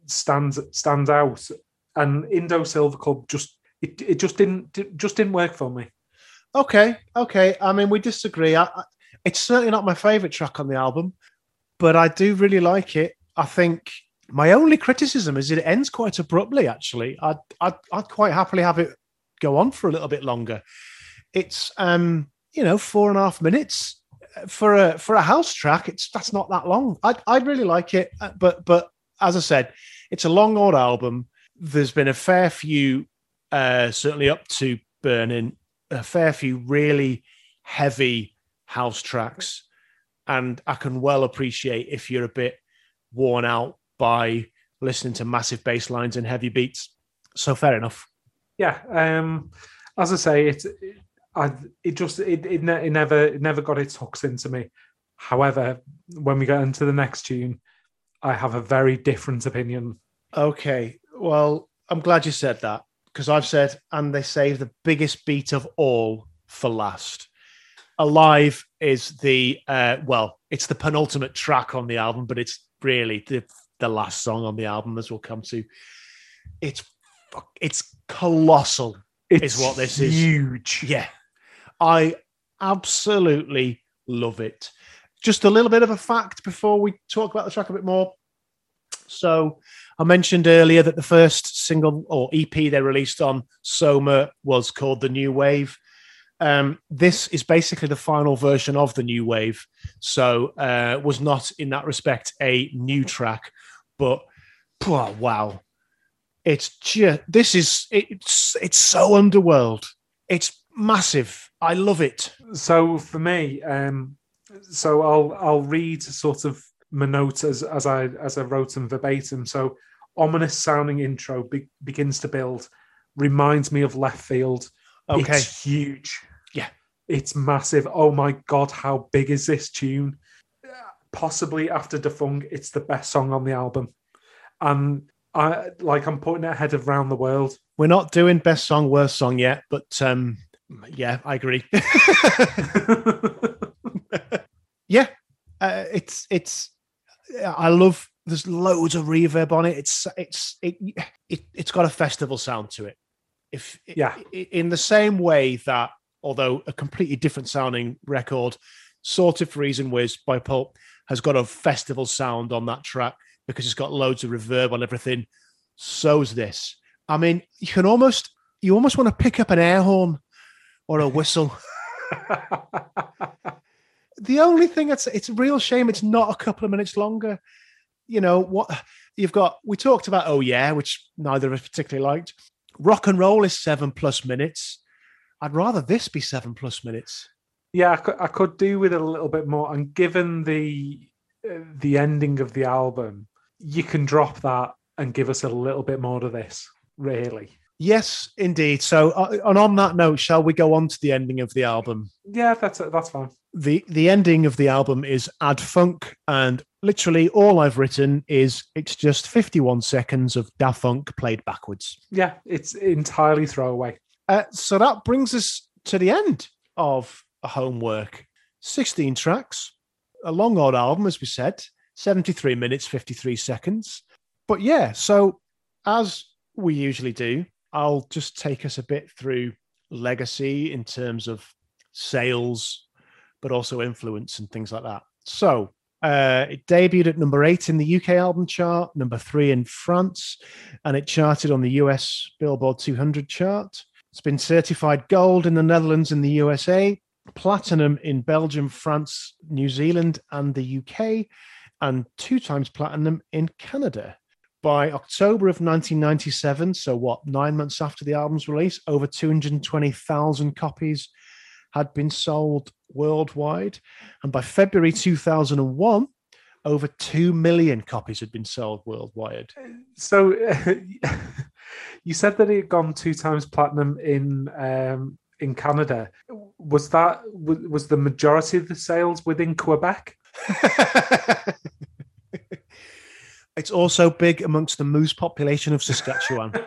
stands stands out. And Indo Silver Club just it, it just didn't it just didn't work for me. Okay, okay. I mean, we disagree. I, I, it's certainly not my favorite track on the album, but I do really like it. I think my only criticism is it ends quite abruptly. Actually, I'd I'd, I'd quite happily have it go on for a little bit longer. It's um, you know, four and a half minutes for a for a house track. It's that's not that long. I I really like it, uh, but but as I said, it's a long old album. There's been a fair few, uh, certainly up to Burning, a fair few really heavy house tracks, and I can well appreciate if you're a bit worn out by listening to massive bass lines and heavy beats. So fair enough. Yeah, um, as I say, it I it just it it, ne- it never it never got its hooks into me. However, when we get into the next tune, I have a very different opinion. Okay, well, I'm glad you said that because I've said, and they save the biggest beat of all for last. Alive is the uh, well, it's the penultimate track on the album, but it's really the the last song on the album, as we'll come to. It's it's colossal. It's what this is. huge. Yeah, I absolutely love it. Just a little bit of a fact before we talk about the track a bit more. So, I mentioned earlier that the first single or EP they released on Soma was called The New Wave. Um, this is basically the final version of the new wave, so uh, was not in that respect a new track, but oh, wow, it's just this is it's it's so underworld. It's massive. I love it. So for me, um, so I'll I'll read sort of my notes as as I as I wrote them verbatim. So ominous sounding intro be- begins to build, reminds me of Leftfield. Okay. It's huge. Yeah. It's massive. Oh my god, how big is this tune? Possibly after Da Funk, it's the best song on the album. And I like I'm putting it ahead of Round the World. We're not doing best song, worst song yet, but um, yeah, I agree. yeah, uh, it's it's. I love. There's loads of reverb on it. It's it's it, it it's got a festival sound to it. If Yeah. in the same way that although a completely different sounding record, Sorted for E's & Wizz by Pulp has got a festival sound on that track because it's got loads of reverb on everything. So's this. I mean, you can almost you almost want to pick up an air horn or a whistle. the only thing that's it's a real shame it's not a couple of minutes longer. You know what you've got? We talked about oh yeah, which neither of us particularly liked. Rock and roll is seven plus minutes. I'd rather this be seven plus minutes. Yeah, I could, I could do with it a little bit more. And given the uh, the ending of the album, you can drop that and give us a little bit more to this. Really, Yes, indeed. So, uh, and on that note, shall we go on to the ending of the album? yeah, that's that's fine. the the ending of the album is ad funk and literally all i've written is it's just 51 seconds of da funk played backwards Yeah, it's entirely throwaway. uh, so that brings us to the end of homework. 16 tracks. A long old album as we said 73 minutes 53 seconds. But yeah so as we usually do i'll just take us a bit through legacy in terms of sales but also influence and things like that. So uh, it debuted at number eight in the UK album chart, number three in France, and it charted on the US Billboard 200 chart. It's been certified gold in the Netherlands and the USA, platinum in Belgium, France, New Zealand, and the UK, and two times platinum in Canada. By October of 1997, so what, nine months after the album's release, over 220,000 copies had been sold worldwide. And by February 2001, over 2 million copies had been sold worldwide. So you said that it had gone two times platinum in um, in Canada. Was that was, the majority of the sales within Quebec? it's also big amongst the moose population of Saskatchewan.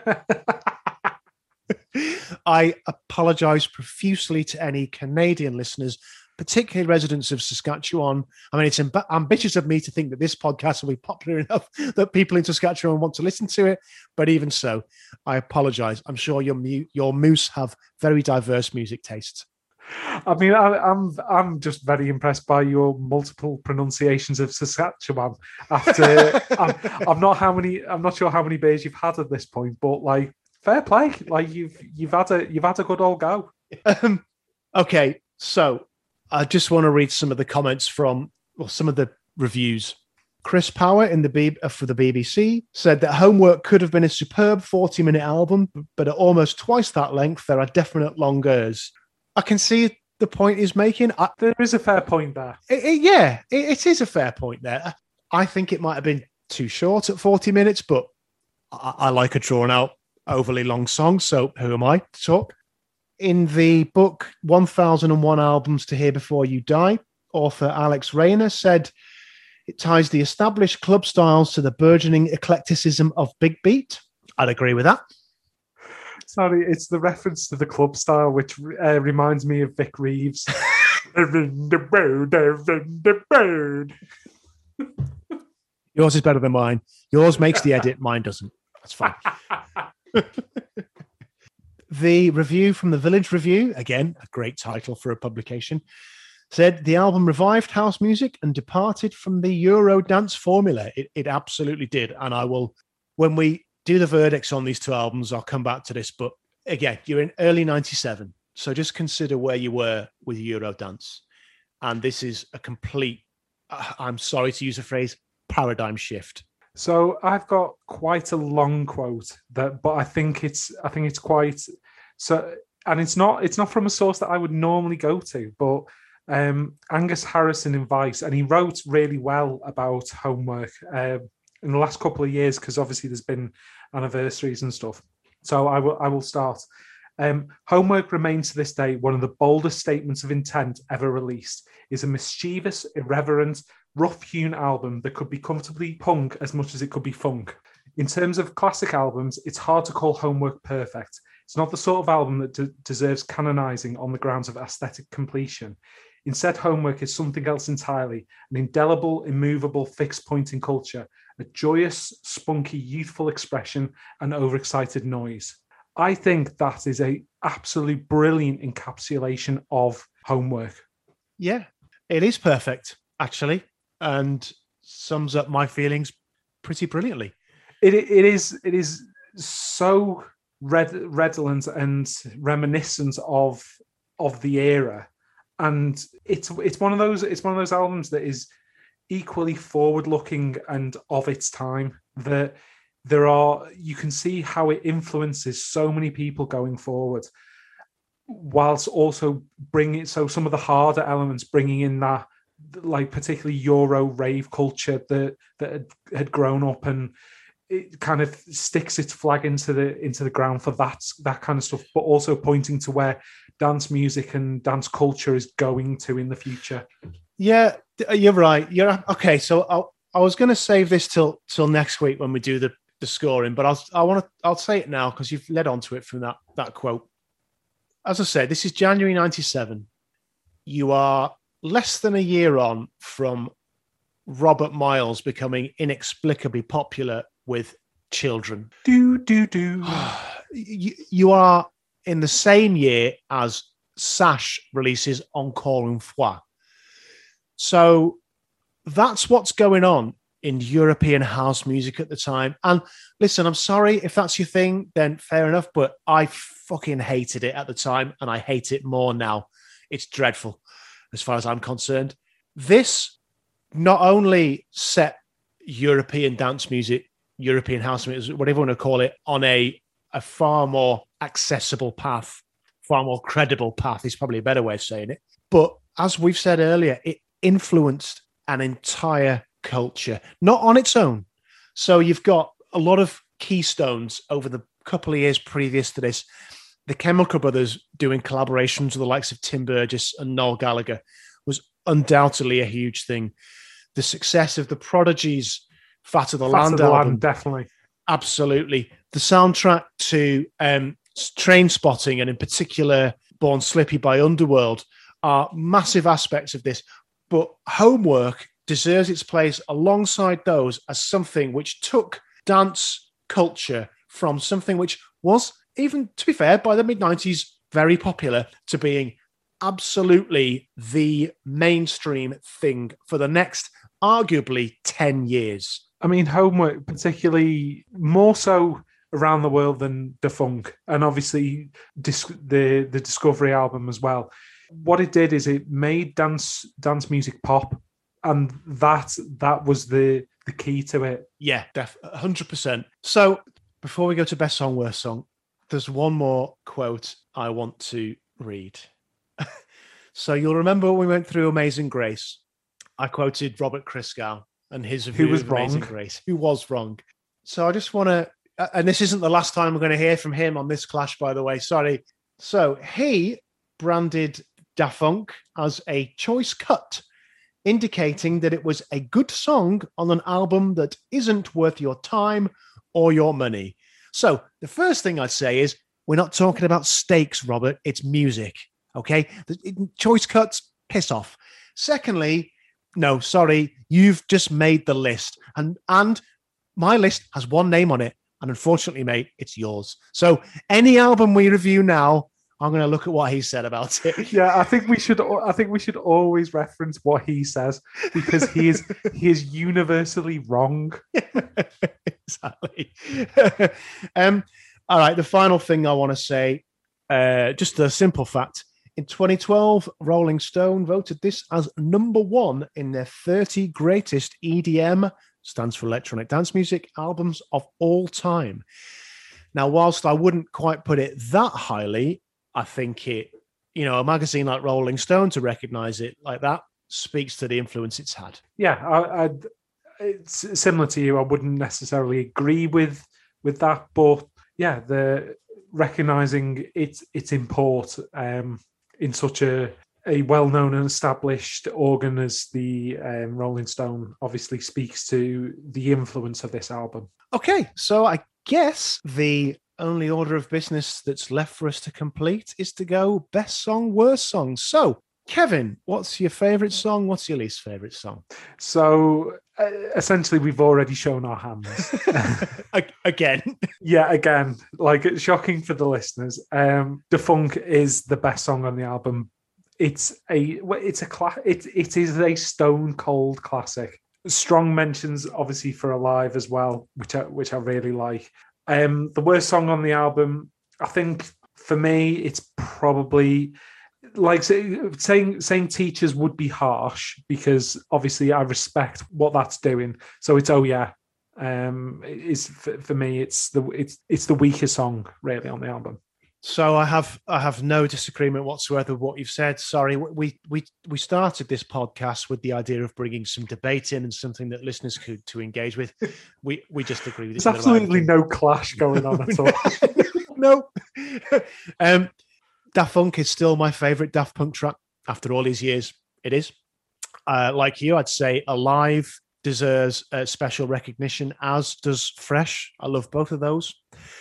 I apologize profusely to any Canadian listeners, particularly residents of Saskatchewan. I mean, it's amb- ambitious of me to think that this podcast will be popular enough that people in Saskatchewan want to listen to it. But even so, I apologize. I'm sure your mu- your moose have very diverse music tastes. I mean, I, I'm I'm just very impressed by your multiple pronunciations of Saskatchewan. After I'm, I'm not how many I'm not sure how many beers you've had at this point, but like fair play, like you've you've had a you've had a good old go. Um, okay, so I just want to read some of the comments from well, some of the reviews. Chris Power in the B- uh, for the BBC said that Homework could have been a superb 40 minute album, but at almost twice that length, there are definite longueurs. I can see the point he's making. I, There is a fair point there. it- it- yeah, it- it is a fair point there. I think it might have been too short at 40 minutes, but I, I like a drawn out, overly long song. So who am I to talk? In the book 1001 Albums to Hear Before You Die, author Alex Rayner said it ties the established club styles to the burgeoning eclecticism of Big Beat. I'd agree with that. Sorry, it's the reference to the club style, which uh, reminds me of Vic Reeves. the bird, the bird. Yours is better than mine. Yours makes the edit, mine doesn't. That's fine. the review from the Village Review, again, a great title for a publication, said the album revived house music and departed from the Euro dance formula. It, it absolutely did. And I will, when we do the verdicts on these two albums, I'll come back to this. But again, you're in early 97. So just consider where you were with Eurodance. And this is a complete, uh, I'm sorry to use a phrase, paradigm shift. So I've got quite a long quote that, but I think it's I think it's quite so, and it's not it's not from a source that I would normally go to, but um, Angus Harrison in Vice, and he wrote really well about homework um, in the last couple of years because obviously there's been anniversaries and stuff. So I will I will start. Um, homework remains to this day one of the boldest statements of intent ever released. Is a mischievous, irreverent, rough-hewn album that could be comfortably punk as much as it could be funk. In terms of classic albums, it's hard to call Homework perfect. It's not the sort of album that de- deserves canonizing on the grounds of aesthetic completion. Instead, Homework is something else entirely an indelible, immovable, fixed point in culture, a joyous, spunky, youthful expression, and overexcited noise. I think that is a absolute brilliant encapsulation of homework. Yeah, it is perfect, actually, and sums up my feelings pretty brilliantly. It it is it is so red, redolent and reminiscent of of the era, and it's it's one of those it's one of those albums that is equally forward looking and of its time. That there are you can see how it influences so many people going forward whilst also bringing so some of the harder elements bringing in that like particularly euro rave culture that that had, grown up and it kind of sticks its flag into the into the ground for that that kind of stuff but also pointing to where dance music and dance culture is going to in the future yeah uh, you're right you're okay so i, I was going to save this till till next week when we do the the scoring, but I'll I want to I'll say it now because you've led on to it from that that quote. As I said, this is January '97. You are less than a year on from Robert Miles becoming inexplicably popular with children. Do do do. you, you are in the same year as Sash releases Encore une fois. So that's what's going on in European house music at the time. And listen, I'm sorry if that's your thing, then fair enough. But I fucking hated it at the time, and I hate it more now. It's dreadful, as far as I'm concerned. This not only set European dance music, European house music, whatever you want to call it, on a a far more accessible path, far more credible path is probably a better way of saying it. But as we've said earlier, it influenced an entire culture, not on its own. So you've got a lot of keystones over the couple of years previous to this. The Chemical Brothers doing collaborations with the likes of Tim Burgess and Noel Gallagher was undoubtedly a huge thing. The success of the Prodigy's Fat of the Fat Land of the album, Land, definitely. absolutely. The soundtrack to um, Trainspotting and in particular Born Slippy by Underworld are massive aspects of this. But Homework deserves its place alongside those as something which took dance culture from something which was, even to be fair, by the mid 90s, very popular to being absolutely the mainstream thing for the next arguably 10 years. I mean, homework, particularly more so around the world than Da Funk, and obviously dis- the the Discovery album as well. What it did is it made dance dance music pop and that that was the the key to it. Yeah, def- 100%. So before we go to best song, worst song, there's one more quote I want to read. so you'll remember when we went through Amazing Grace, I quoted Robert Christgau and his review was of Amazing. Grace, who was wrong. So I just want to, and this isn't the last time we're going to hear from him on this clash, by the way. Sorry. So he branded Da Funk as a choice cut indicating that it was a good song on an album that isn't worth your time or your money. So, the first thing I'd say is we're not talking about steaks, Robert. It's music. Okay. The- choice cuts, piss off. Secondly, no, sorry, you've just made the list. And and my list has one name on it. And unfortunately, mate, it's yours. So any album we review now, I'm going to look at what he said about it. Yeah, I think we should. I think we should always reference what he says because he is he is universally wrong. exactly. um, all right. The final thing I want to say Uh, just a simple fact. In 2012, Rolling Stone voted this as number one in their 30 greatest EDM, stands for electronic dance music, albums of all time. Now, whilst I wouldn't quite put it that highly, I think it, you know, a magazine like Rolling Stone to recognize it like that speaks to the influence it's had. Yeah, I, I, it's similar to you. I wouldn't necessarily agree with with that, but yeah, the recognizing its its import um, in such a a well-known and established organ as the um, Rolling Stone obviously speaks to the influence of this album. Okay, so I guess the only order of business that's left for us to complete is to go best song, worst song. So, Kevin, what's your favorite song? What's your least favorite song? So, uh, essentially, we've already shown our hands. again. yeah, again, like shocking for the listeners. Um, "Da Funk" is the best song on the album. It's a it's a cla- it it is a stone cold classic. Strong mentions, obviously, for "Alive" as well, which I which I really like. Um, the worst song on the album, I think, for me, it's probably like saying saying teachers would be harsh because obviously I respect what that's doing. So it's oh yeah, um, is for, for me it's the it's it's the weakest song really on the album. So I have I have no disagreement whatsoever with what you've said. Sorry, we we we started this podcast with the idea of bringing some debate in and something that listeners could to engage with. We we just agree with. There's absolutely no clash going on at all. no. um, Da Funk is still my favorite Daft Punk track after all these years. It is. Uh, like you, I'd say Alive deserves a special recognition, as does Fresh. I love both of those.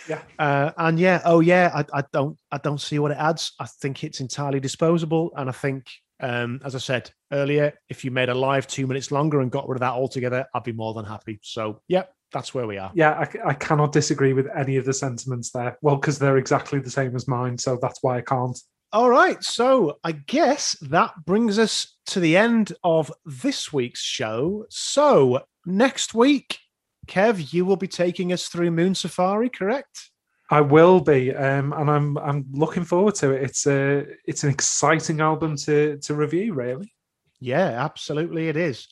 Yeah. Uh, and yeah, oh yeah, I, I, don't I don't see what it adds. I think it's entirely disposable. And I think, um, as I said earlier, if you made Alive two minutes longer and got rid of that altogether, I'd be more than happy. So yeah, that's where we are. Yeah, I, I cannot disagree with any of the sentiments there. Well, because they're exactly the same as mine, so that's why I can't. All right, so I guess that brings us to the end of this week's show. So next week, Kev, you will be taking us through Moon Safari, correct? I will be, um, and I'm I'm looking forward to it. It's a it's an exciting album to to review, really. Yeah, absolutely, it is.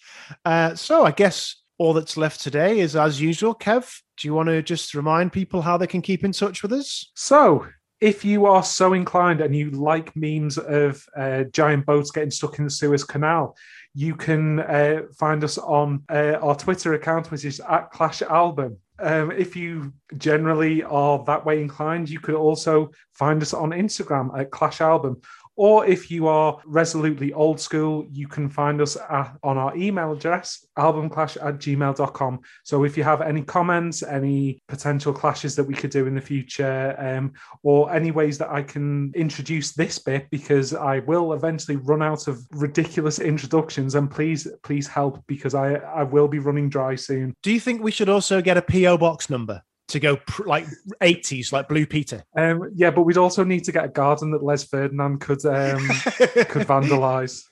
Uh, so I guess all that's left today is, as usual, Kev, do you want to just remind people how they can keep in touch with us? So, if you are so inclined and you like memes of uh, giant boats getting stuck in the Suez Canal, you can uh, find us on uh, our Twitter account, which is at Clash Album. Um, if you generally are that way inclined, you could also find us on Instagram at Clash Album, or if you are resolutely old school, you can find us at, on our email address, albumclash at gmail.com. So if you have any comments, any potential clashes that we could do in the future, um, or any ways that I can introduce this bit, because I will eventually run out of ridiculous introductions, and please, please help because I, I will be running dry soon. Do you think we should also get a P.O. box number? To go pr- like 80s, like Blue Peter. Um, yeah, but we'd also need to get a garden that Les Ferdinand could um, could vandalize.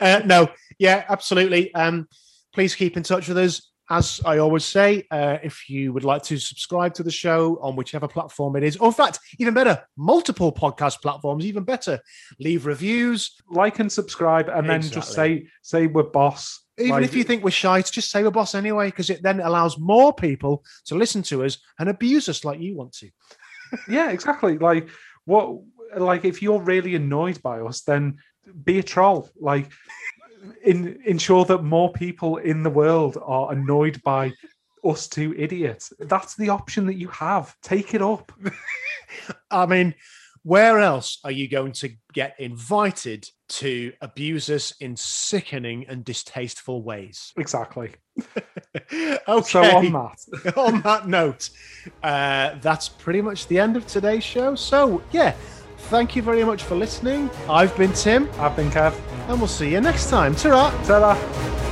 Uh, no, yeah, absolutely. Um, please keep in touch with us. As I always say, uh, if you would like to subscribe to the show on whichever platform it is, or in fact, even better, multiple podcast platforms, even better, leave reviews, like and subscribe, and exactly. then just say say we're boss even like, if you think we're shy, just say we're boss anyway, because it then allows more people to listen to us and abuse us like you want to. yeah, exactly. Like what? Like if you're really annoyed by us, then be a troll. Like in ensure that more people in the world are annoyed by us two idiots. That's the option that you have. Take it up. I mean, where else are you going to get invited to abuse us in sickening and distasteful ways? Exactly. okay. So on that, on that note, uh, that's pretty much the end of today's show. So yeah, thank you very much for listening. I've been Tim. I've been Kev, and we'll see you next time. Ta-ra. Ta-ra.